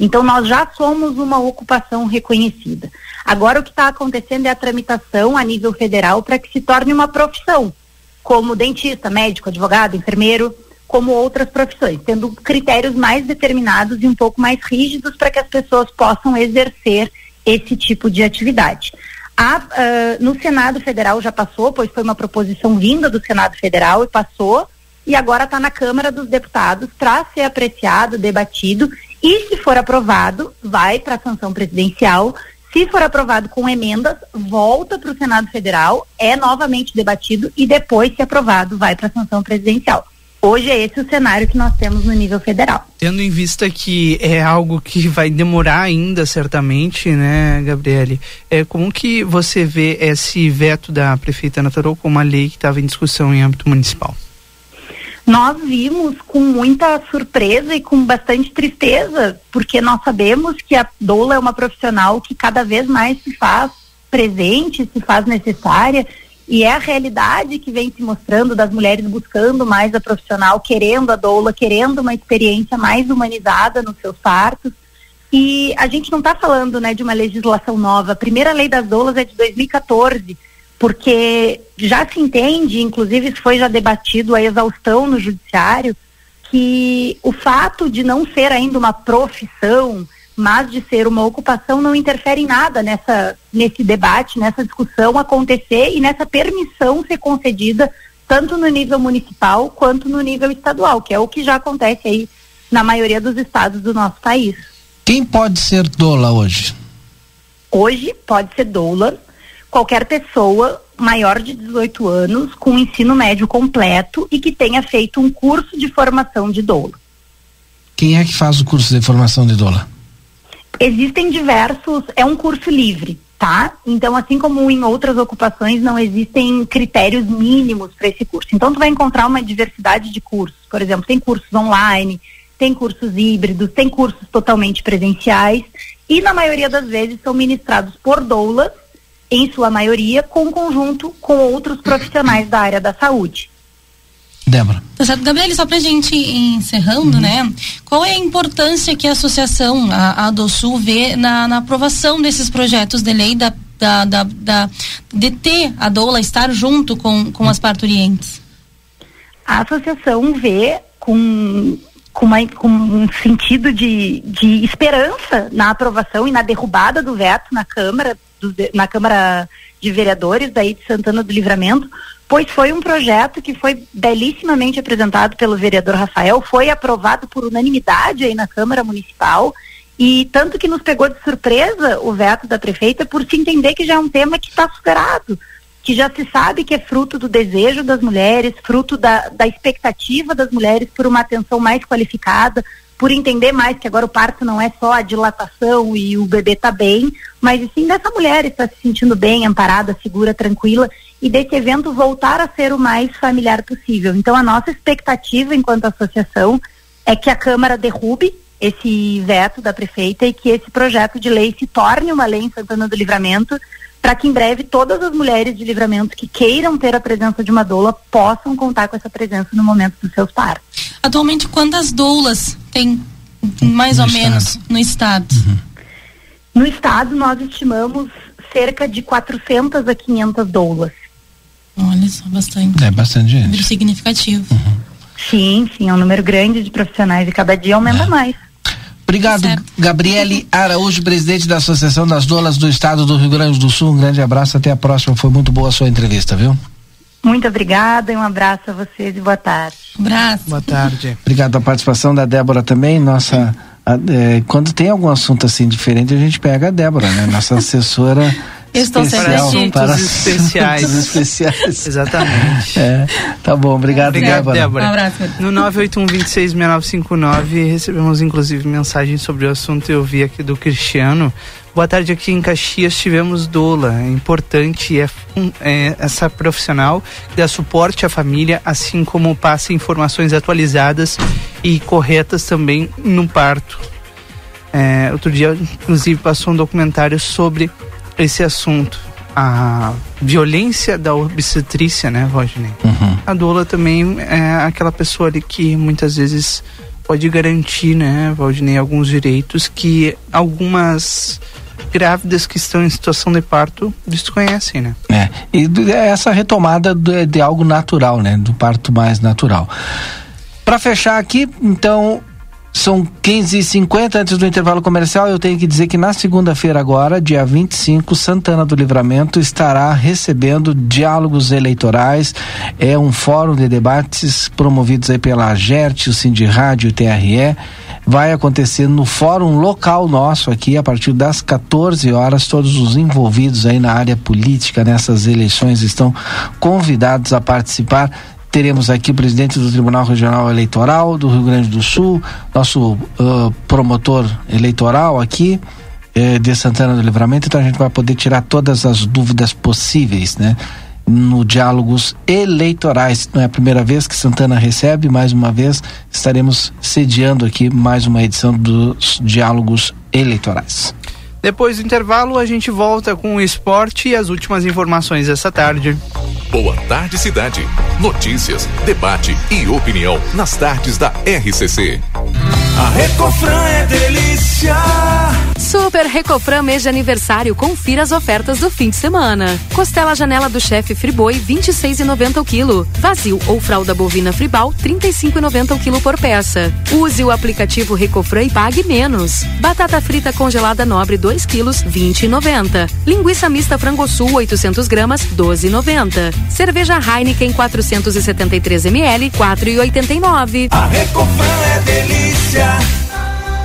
Speaker 42: Então, nós já somos uma ocupação reconhecida. Agora, o que está acontecendo é a tramitação a nível federal para que se torne uma profissão, como dentista, médico, advogado, enfermeiro, como outras profissões, tendo critérios mais determinados e um pouco mais rígidos para que as pessoas possam exercer esse tipo de atividade. A, uh, no Senado Federal já passou, pois foi uma proposição vinda do Senado Federal e passou, e agora está na Câmara dos Deputados para ser apreciado, debatido e se for aprovado, vai para a sanção presidencial. Se for aprovado com emendas, volta para o Senado Federal, é novamente debatido e depois, se aprovado, vai para a sanção presidencial. Hoje é esse o cenário que nós temos no nível federal.
Speaker 1: Tendo em vista que é algo que vai demorar ainda, certamente, né, Gabriele? É, como que você vê esse veto da prefeita Natarou como uma lei que estava em discussão em âmbito municipal?
Speaker 42: Nós vimos com muita surpresa e com bastante tristeza, porque nós sabemos que a doula é uma profissional que cada vez mais se faz presente, se faz necessária, e é a realidade que vem se mostrando das mulheres buscando mais a profissional, querendo a doula, querendo uma experiência mais humanizada nos seus partos. E a gente não está falando né, de uma legislação nova. A primeira lei das doulas é de 2014 porque já se entende, inclusive isso foi já debatido a exaustão no judiciário, que o fato de não ser ainda uma profissão, mas de ser uma ocupação não interfere em nada nessa nesse debate, nessa discussão acontecer e nessa permissão ser concedida tanto no nível municipal quanto no nível estadual, que é o que já acontece aí na maioria dos estados do nosso país.
Speaker 2: Quem pode ser doula hoje?
Speaker 42: Hoje pode ser doula qualquer pessoa maior de 18 anos com ensino médio completo e que tenha feito um curso de formação de doula.
Speaker 2: Quem é que faz o curso de formação de doula?
Speaker 42: Existem diversos, é um curso livre, tá? Então, assim como em outras ocupações, não existem critérios mínimos para esse curso. Então, tu vai encontrar uma diversidade de cursos. Por exemplo, tem cursos online, tem cursos híbridos, tem cursos totalmente presenciais e na maioria das vezes são ministrados por doulas em sua maioria, com conjunto com outros profissionais da área da saúde.
Speaker 2: Débora.
Speaker 43: Tá certo. Gabriele, só pra gente ir encerrando, uhum. né? Qual é a importância que a associação, a, a DOSUL, vê na, na aprovação desses projetos de lei da, da, da, da, de ter a doula estar junto com, com as parturientes?
Speaker 42: A associação vê com com, uma, com, um sentido de, de esperança na aprovação e na derrubada do veto na Câmara na Câmara de Vereadores daí de Santana do Livramento, pois foi um projeto que foi belíssimamente apresentado pelo vereador Rafael, foi aprovado por unanimidade aí na Câmara Municipal e tanto que nos pegou de surpresa o veto da prefeita por se entender que já é um tema que está superado, que já se sabe que é fruto do desejo das mulheres, fruto da, da expectativa das mulheres por uma atenção mais qualificada, por entender mais que agora o parto não é só a dilatação e o bebê tá bem, mas sim dessa mulher está se sentindo bem, amparada, segura, tranquila e desse evento voltar a ser o mais familiar possível. Então, a nossa expectativa enquanto associação é que a Câmara derrube esse veto da prefeita e que esse projeto de lei se torne uma lei em Santana do Livramento, para que em breve todas as mulheres de livramento que queiram ter a presença de uma doula possam contar com essa presença no momento dos seus partos.
Speaker 3: Atualmente, quantas doulas tem mais
Speaker 42: No
Speaker 3: ou
Speaker 42: estado.
Speaker 3: menos no estado?
Speaker 42: No estado, nós estimamos cerca de 400 a 500 doulas.
Speaker 3: Olha só, bastante.
Speaker 2: É bastante gente.
Speaker 3: Número significativo.
Speaker 42: Sim, sim, é um número grande de profissionais e cada dia aumenta mais.
Speaker 2: Obrigado, Gabriele Araújo, presidente da Associação das Doulas do Estado do Rio Grande do Sul. Um grande abraço, até a próxima. Foi muito boa a sua entrevista, viu?
Speaker 42: Muito obrigada e um abraço a vocês e boa tarde.
Speaker 3: Abraço.
Speaker 1: Boa tarde.
Speaker 2: Obrigado pela participação da Débora também. Nossa, a- é, quando tem algum assunto assim diferente, a gente pega a Débora, né? Nossa assessora
Speaker 1: Estou sempre aqui.
Speaker 2: para
Speaker 1: Assuntos especiais.
Speaker 2: assuntos especiais.
Speaker 1: Exatamente.
Speaker 2: É, tá bom, obrigado, Débora.
Speaker 1: No 981-266959 recebemos inclusive mensagem sobre o assunto. Eu vi aqui do Cristiano. Boa tarde, aqui em Caxias tivemos doula. É importante é, é essa profissional que dá suporte à família, assim como passa informações atualizadas e corretas também no parto. É, outro dia, inclusive, passou um documentário sobre esse assunto. A violência da obstetrícia, né, Rodney? A doula também é aquela pessoa ali que muitas vezes pode garantir, né, Valdinei, alguns direitos que algumas grávidas que estão em situação de parto desconhecem, né?
Speaker 2: É, e do- é essa retomada do- de algo natural, né? Do parto mais natural. Para fechar aqui, então, são 15h50 antes do intervalo comercial. Eu tenho que dizer que na segunda-feira, agora, dia 25, Santana do Livramento estará recebendo diálogos eleitorais. É um fórum de debates promovidos aí pela GERT, o Cindy Rádio e o TRE. Vai acontecer no fórum local nosso aqui, a partir das 14 horas. Todos os envolvidos aí na área política nessas eleições estão convidados a participar. Teremos aqui o presidente do Tribunal Regional Eleitoral do Rio Grande do Sul, nosso ah, promotor eleitoral aqui eh, de Santana do Livramento, então a gente vai poder tirar todas as dúvidas possíveis, né? No diálogos eleitorais. Não é a primeira vez que Santana recebe, mais uma vez estaremos sediando aqui mais uma edição dos diálogos eleitorais.
Speaker 1: Depois do intervalo, a gente volta com o esporte e as últimas informações dessa tarde.
Speaker 6: Boa tarde, cidade. Notícias, debate e opinião nas tardes da RCC.
Speaker 45: A Recofran é delícia.
Speaker 46: Super Recofran mês de aniversário, confira as ofertas do fim de semana. Costela janela do chefe Friboi, 26,90 o quilo. Vazio ou fralda bovina Fribal, 35,90 o quilo por peça. Use o aplicativo Recofran e pague menos. Batata frita congelada nobre, 2 quilos, 20,90. Linguiça mista frango sul, 800 gramas, 12,90. Cerveja Heineken, 473 ml, 4,89.
Speaker 45: A Recofran é delícia.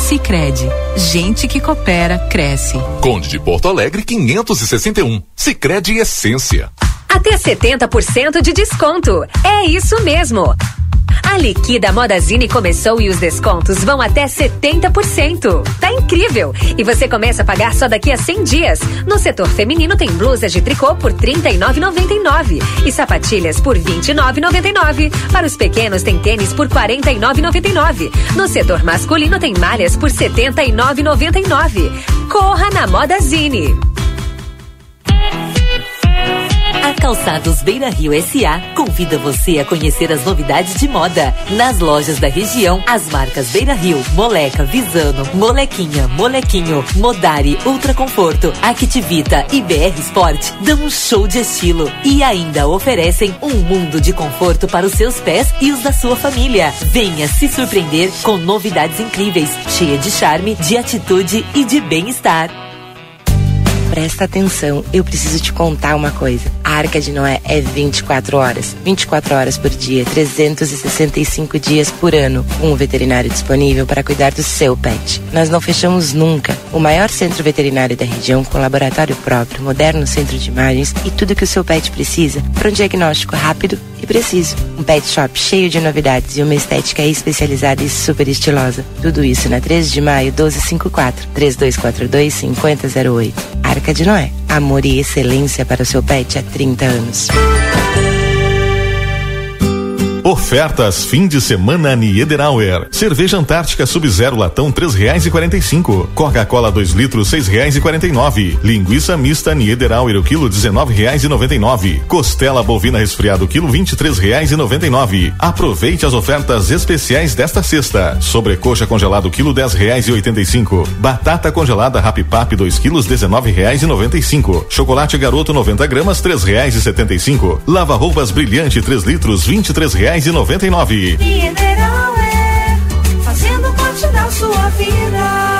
Speaker 22: Sicredi, gente que coopera cresce.
Speaker 6: Conde de Porto Alegre 561. Sicredi Essência.
Speaker 7: Até 70% de desconto. É isso mesmo. A liquida Modazine começou e os descontos vão até 70%. Tá incrível! E você começa a pagar só daqui a 100 dias. No setor feminino tem blusas de tricô por R$ 39,99 e sapatilhas por R$ 29,99. Para os pequenos tem tênis por R$ 49,99. No setor masculino tem malhas por R$ 79,99. Corra na Modazine.
Speaker 32: Calçados Beira Rio SA convida você a conhecer as novidades de moda. Nas lojas da região, as marcas Beira Rio, Moleca, Visano, Molequinha, Molequinho, Modari, Ultra Conforto, Activita e BR Sport dão um show de estilo e ainda oferecem um mundo de conforto para os seus pés e os da sua família. Venha se surpreender com novidades incríveis, cheia de charme, de atitude e de bem-estar.
Speaker 47: Presta atenção, eu preciso te contar uma coisa. A Arca de Noé é 24 horas. 24 horas por dia, 365 dias por ano. Um veterinário disponível para cuidar do seu pet. Nós não fechamos nunca. O maior centro veterinário da região, com laboratório próprio, moderno centro de imagens e tudo que o seu pet precisa para um diagnóstico rápido e preciso. Um pet shop cheio de novidades e uma estética especializada e super estilosa. Tudo isso na 13 de maio 1254 3242 5008. Arca de Noé. Amor e excelência para o seu pet há 30 anos.
Speaker 12: Ofertas fim de semana Niederauer. Cerveja Antártica Sub-Zero latão três reais e quarenta e cinco. Coca-Cola 2 litros seis reais e quarenta e nove. Linguiça mista Niederauer o quilo dezenove reais e noventa e nove. Costela bovina resfriado quilo vinte e três reais e noventa e nove. Aproveite as ofertas especiais desta sexta. Sobrecoxa congelado quilo dez reais e oitenta e cinco. Batata congelada Rapipap 2 quilos dezenove reais e noventa e cinco. Chocolate Garoto 90 gramas três reais e setenta e cinco. Lava roupas brilhante 3 litros vinte e três reais e noventa e nove.
Speaker 48: Mineral é fazendo parte da sua vida.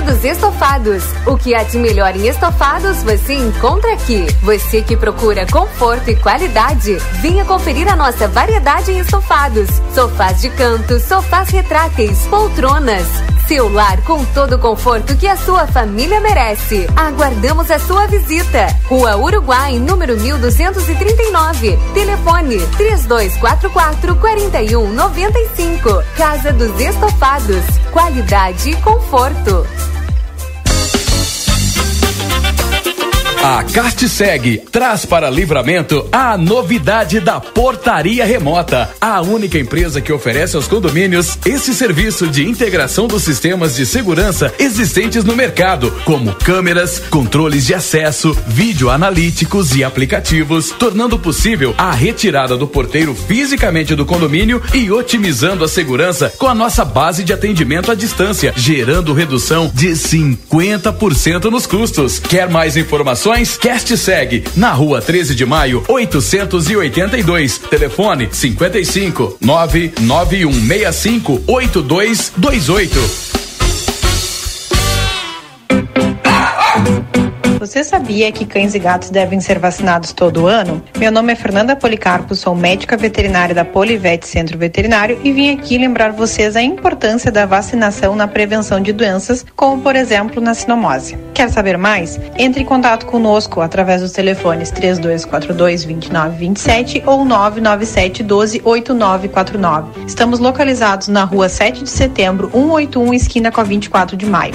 Speaker 7: Casa dos Estofados. O que há de melhor em estofados você encontra aqui. Você que procura conforto e qualidade, venha conferir a nossa variedade em estofados. Sofás de canto, sofás retráteis, poltronas. Seu lar com todo o conforto que a sua família merece. Aguardamos a sua visita. Rua Uruguai, número 1239. Telefone 3244 4195. Casa dos Estofados. Qualidade e conforto.
Speaker 49: A Castseg traz para Livramento a novidade da portaria remota, a única empresa que oferece aos condomínios esse serviço de integração dos sistemas de segurança existentes no mercado, como câmeras, controles de acesso, vídeo analíticos e aplicativos, tornando possível a retirada do porteiro fisicamente do condomínio e otimizando a segurança com a nossa base de atendimento à distância, gerando redução de 50% nos custos. Quer mais informações? Cast segue na rua 13 de maio, 882. Telefone 55 99165 8228.
Speaker 50: Você sabia que cães e gatos devem ser vacinados todo ano? Meu nome é Fernanda Policarpo, sou médica veterinária da Polivete Centro Veterinário e vim aqui lembrar vocês a importância da vacinação na prevenção de doenças, como por exemplo na sinomose. Quer saber mais? Entre em contato conosco através dos telefones 3242 2927 ou 997 12 8949. Estamos localizados na rua 7 de setembro, 181, esquina com a 24 de maio.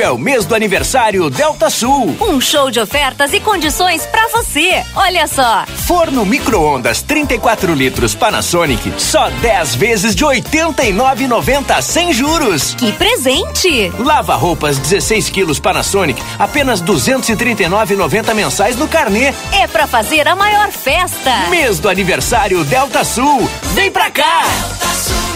Speaker 37: Julho é o mês do aniversário Delta Sul.
Speaker 51: Um show de ofertas e condições pra você. Olha só.
Speaker 37: Forno micro-ondas 34 litros Panasonic, só 10 vezes de 89,90 sem juros.
Speaker 51: Que presente!
Speaker 37: Lava roupas 16 quilos Panasonic, apenas 239,90 mensais no carnê.
Speaker 51: É pra fazer a maior festa.
Speaker 37: Mês do aniversário Delta Sul. Vem pra cá!
Speaker 35: Boa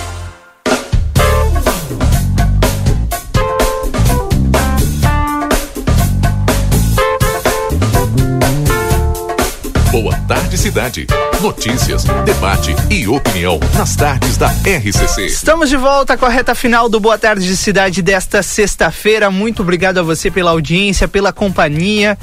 Speaker 35: tarde, cidade. Notícias, debate e opinião nas tardes da RCC.
Speaker 1: Estamos de volta com a reta final do Boa Tarde de Cidade desta sexta-feira. Muito obrigado a você pela audiência, pela companhia.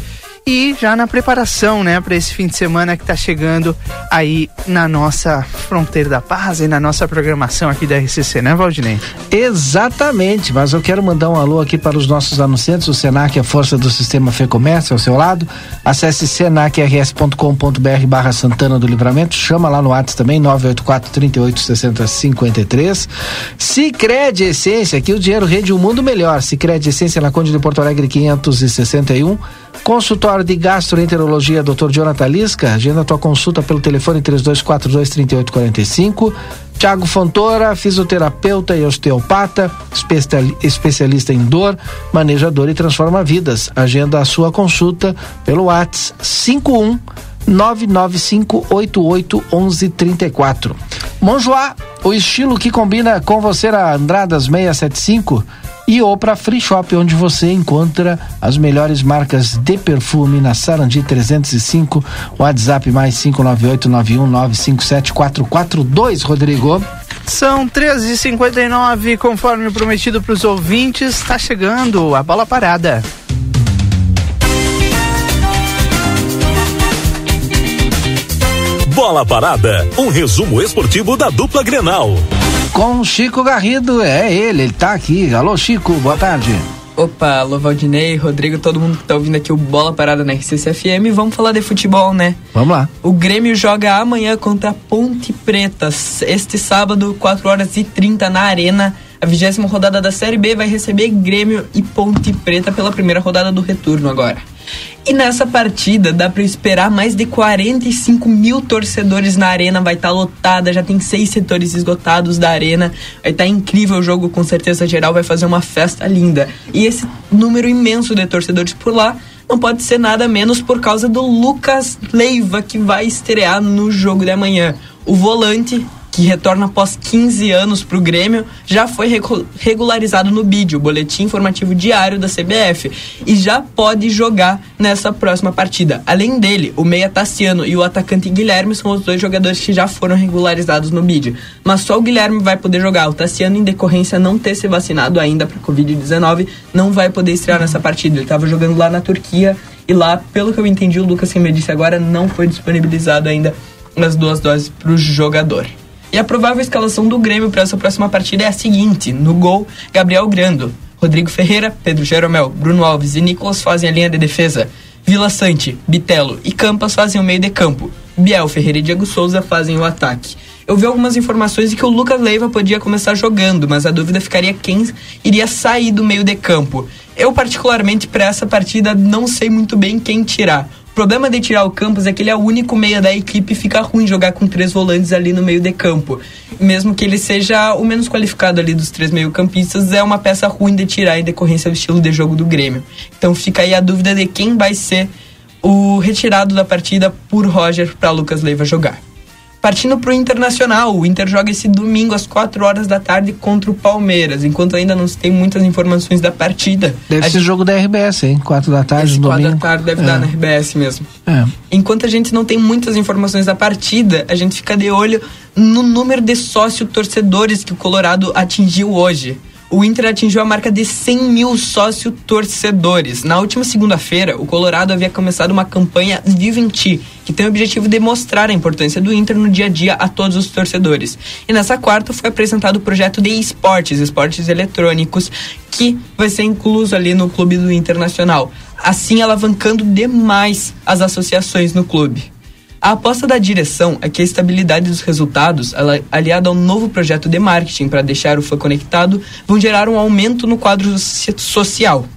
Speaker 1: E já na preparação, né, para esse fim de semana que está chegando aí na nossa fronteira da paz e na nossa programação aqui da RCC, né, Valdinei?
Speaker 2: Exatamente, mas eu quero mandar um alô aqui para os nossos anunciantes, o Senac, a força do sistema Fê Comércio ao seu lado. Acesse senacrs.com.br barra Santana do Livramento, chama lá no WhatsApp também, 984 38 60 53. Cicred Essência, aqui o dinheiro rende um mundo melhor. Cicred Essência na Conde de Porto Alegre 561. Consultório de Gastroenterologia, Dr. Jonathan Lisca. Agenda tua consulta pelo telefone 3242 3845. Tiago Fontoura, fisioterapeuta e osteopata, especialista em dor, maneja dor e transforma vidas. Agenda a sua consulta pelo WhatsApp 51 995881134. Monjoá, o estilo que combina com você a Andradas 675 e ou para Free Shop, onde você encontra as melhores marcas de perfume na Sarandi 305, WhatsApp mais 59891957442, Rodrigo.
Speaker 1: São 13h59, conforme prometido para os ouvintes, está chegando a bola parada.
Speaker 12: Bola Parada, um resumo esportivo da dupla Grenal.
Speaker 2: Com Chico Garrido, é ele, ele tá aqui. Alô Chico, boa tarde.
Speaker 52: Opa, alô Valdinei, Rodrigo, todo mundo que tá ouvindo aqui o Bola Parada na RCCFM, vamos falar de futebol, né?
Speaker 2: Vamos lá.
Speaker 52: O Grêmio joga amanhã contra a Ponte Preta, este sábado, 4 horas e 30 na Arena. A vigésima rodada da Série B vai receber Grêmio e Ponte Preta pela primeira rodada do retorno agora. E nessa partida dá para esperar mais de 45 mil torcedores na arena, vai estar tá lotada, já tem seis setores esgotados da arena, vai estar tá incrível o jogo, com certeza geral, vai fazer uma festa linda. E esse número imenso de torcedores por lá não pode ser nada menos por causa do Lucas Leiva, que vai estrear no jogo de amanhã. O volante que retorna após 15 anos para o Grêmio, já foi regularizado no BID, o Boletim Informativo Diário da CBF, e já pode jogar nessa próxima partida. Além dele, o meia Tassiano e o atacante Guilherme são os dois jogadores que já foram regularizados no BID. Mas só o Guilherme vai poder jogar. O Tassiano, em decorrência não ter se vacinado ainda para Covid-19, não vai poder estrear nessa partida. Ele estava jogando lá na Turquia e lá, pelo que eu entendi, o Lucas, me disse agora, não foi disponibilizado ainda as duas doses para o jogador. E a provável escalação do Grêmio para essa próxima partida é a seguinte: no gol, Gabriel Grando, Rodrigo Ferreira, Pedro Jeromel, Bruno Alves e Nicolas fazem a linha de defesa. Vila Sante, Bitelo e Campas fazem o meio de campo. Biel, Ferreira e Diego Souza fazem o ataque. Eu vi algumas informações de que o Lucas Leiva podia começar jogando, mas a dúvida ficaria quem iria sair do meio de campo. Eu, particularmente, para essa partida, não sei muito bem quem tirar. O problema de tirar o Campos é que ele é o único meia da equipe e fica ruim jogar com três volantes ali no meio de campo. Mesmo que ele seja o menos qualificado ali dos três meio-campistas, é uma peça ruim de tirar em decorrência do estilo de jogo do Grêmio. Então fica aí a dúvida de quem vai ser o retirado da partida por Roger para Lucas Leiva jogar. Partindo para o Internacional, o Inter joga esse domingo às 4 horas da tarde contra o Palmeiras, enquanto ainda não se tem muitas informações da partida.
Speaker 2: Deve ser gente... jogo da RBS, hein? 4 da tarde, no domingo.
Speaker 52: 4 da tarde deve é. dar na RBS mesmo.
Speaker 2: É.
Speaker 52: Enquanto a gente não tem muitas informações da partida, a gente fica de olho no número de sócio-torcedores que o Colorado atingiu hoje o Inter atingiu a marca de 100 mil sócio torcedores. Na última segunda-feira, o Colorado havia começado uma campanha Viva em Ti, que tem o objetivo de mostrar a importância do Inter no dia a dia a todos os torcedores. E nessa quarta foi apresentado o projeto de esportes, esportes eletrônicos, que vai ser incluso ali no clube do Internacional, assim alavancando demais as associações no clube. A aposta da direção é que a estabilidade dos resultados, aliada ao novo projeto de marketing para deixar o fã conectado, vão gerar um aumento no quadro social.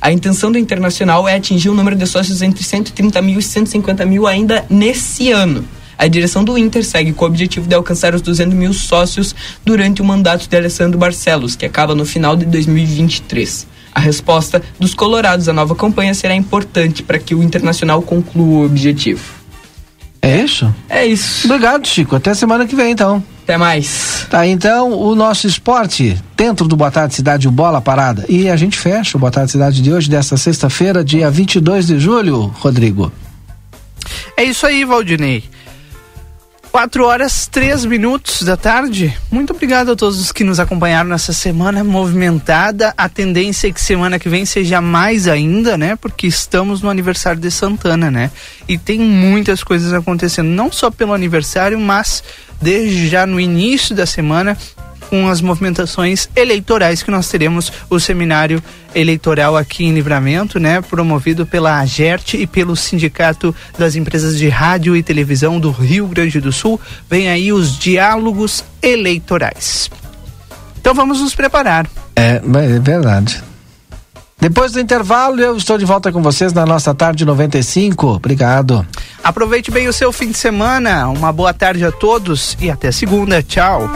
Speaker 52: A intenção do Internacional é atingir o número de sócios entre 130 mil e 150 mil ainda nesse ano. A direção do Inter segue com o objetivo de alcançar os 200 mil sócios durante o mandato de Alessandro Barcelos, que acaba no final de 2023. A resposta dos colorados à nova campanha será importante para que o Internacional conclua o objetivo.
Speaker 2: É isso?
Speaker 52: É isso.
Speaker 2: Obrigado, Chico. Até semana que vem, então.
Speaker 52: Até mais.
Speaker 2: Tá, então, o nosso esporte dentro do Boa Tarde Cidade, o Bola Parada. E a gente fecha o Boa Tarde Cidade de hoje, desta sexta-feira, dia 22 de julho, Rodrigo.
Speaker 1: É isso aí, Valdinei. 4 horas, 3 minutos da tarde. Muito obrigado a todos os que nos acompanharam nessa semana movimentada. A tendência é que semana que vem seja mais ainda, né? Porque estamos no aniversário de Santana, né? E tem muitas coisas acontecendo, não só pelo aniversário, mas desde já no início da semana com as movimentações eleitorais que nós teremos o seminário eleitoral aqui em Livramento, né, promovido pela AGERT e pelo Sindicato das Empresas de Rádio e Televisão do Rio Grande do Sul. Vem aí os diálogos eleitorais. Então vamos nos preparar.
Speaker 2: É, é verdade. Depois do intervalo, eu estou de volta com vocês na nossa tarde 95. Obrigado.
Speaker 1: Aproveite bem o seu fim de semana. Uma boa tarde a todos e até segunda. Tchau.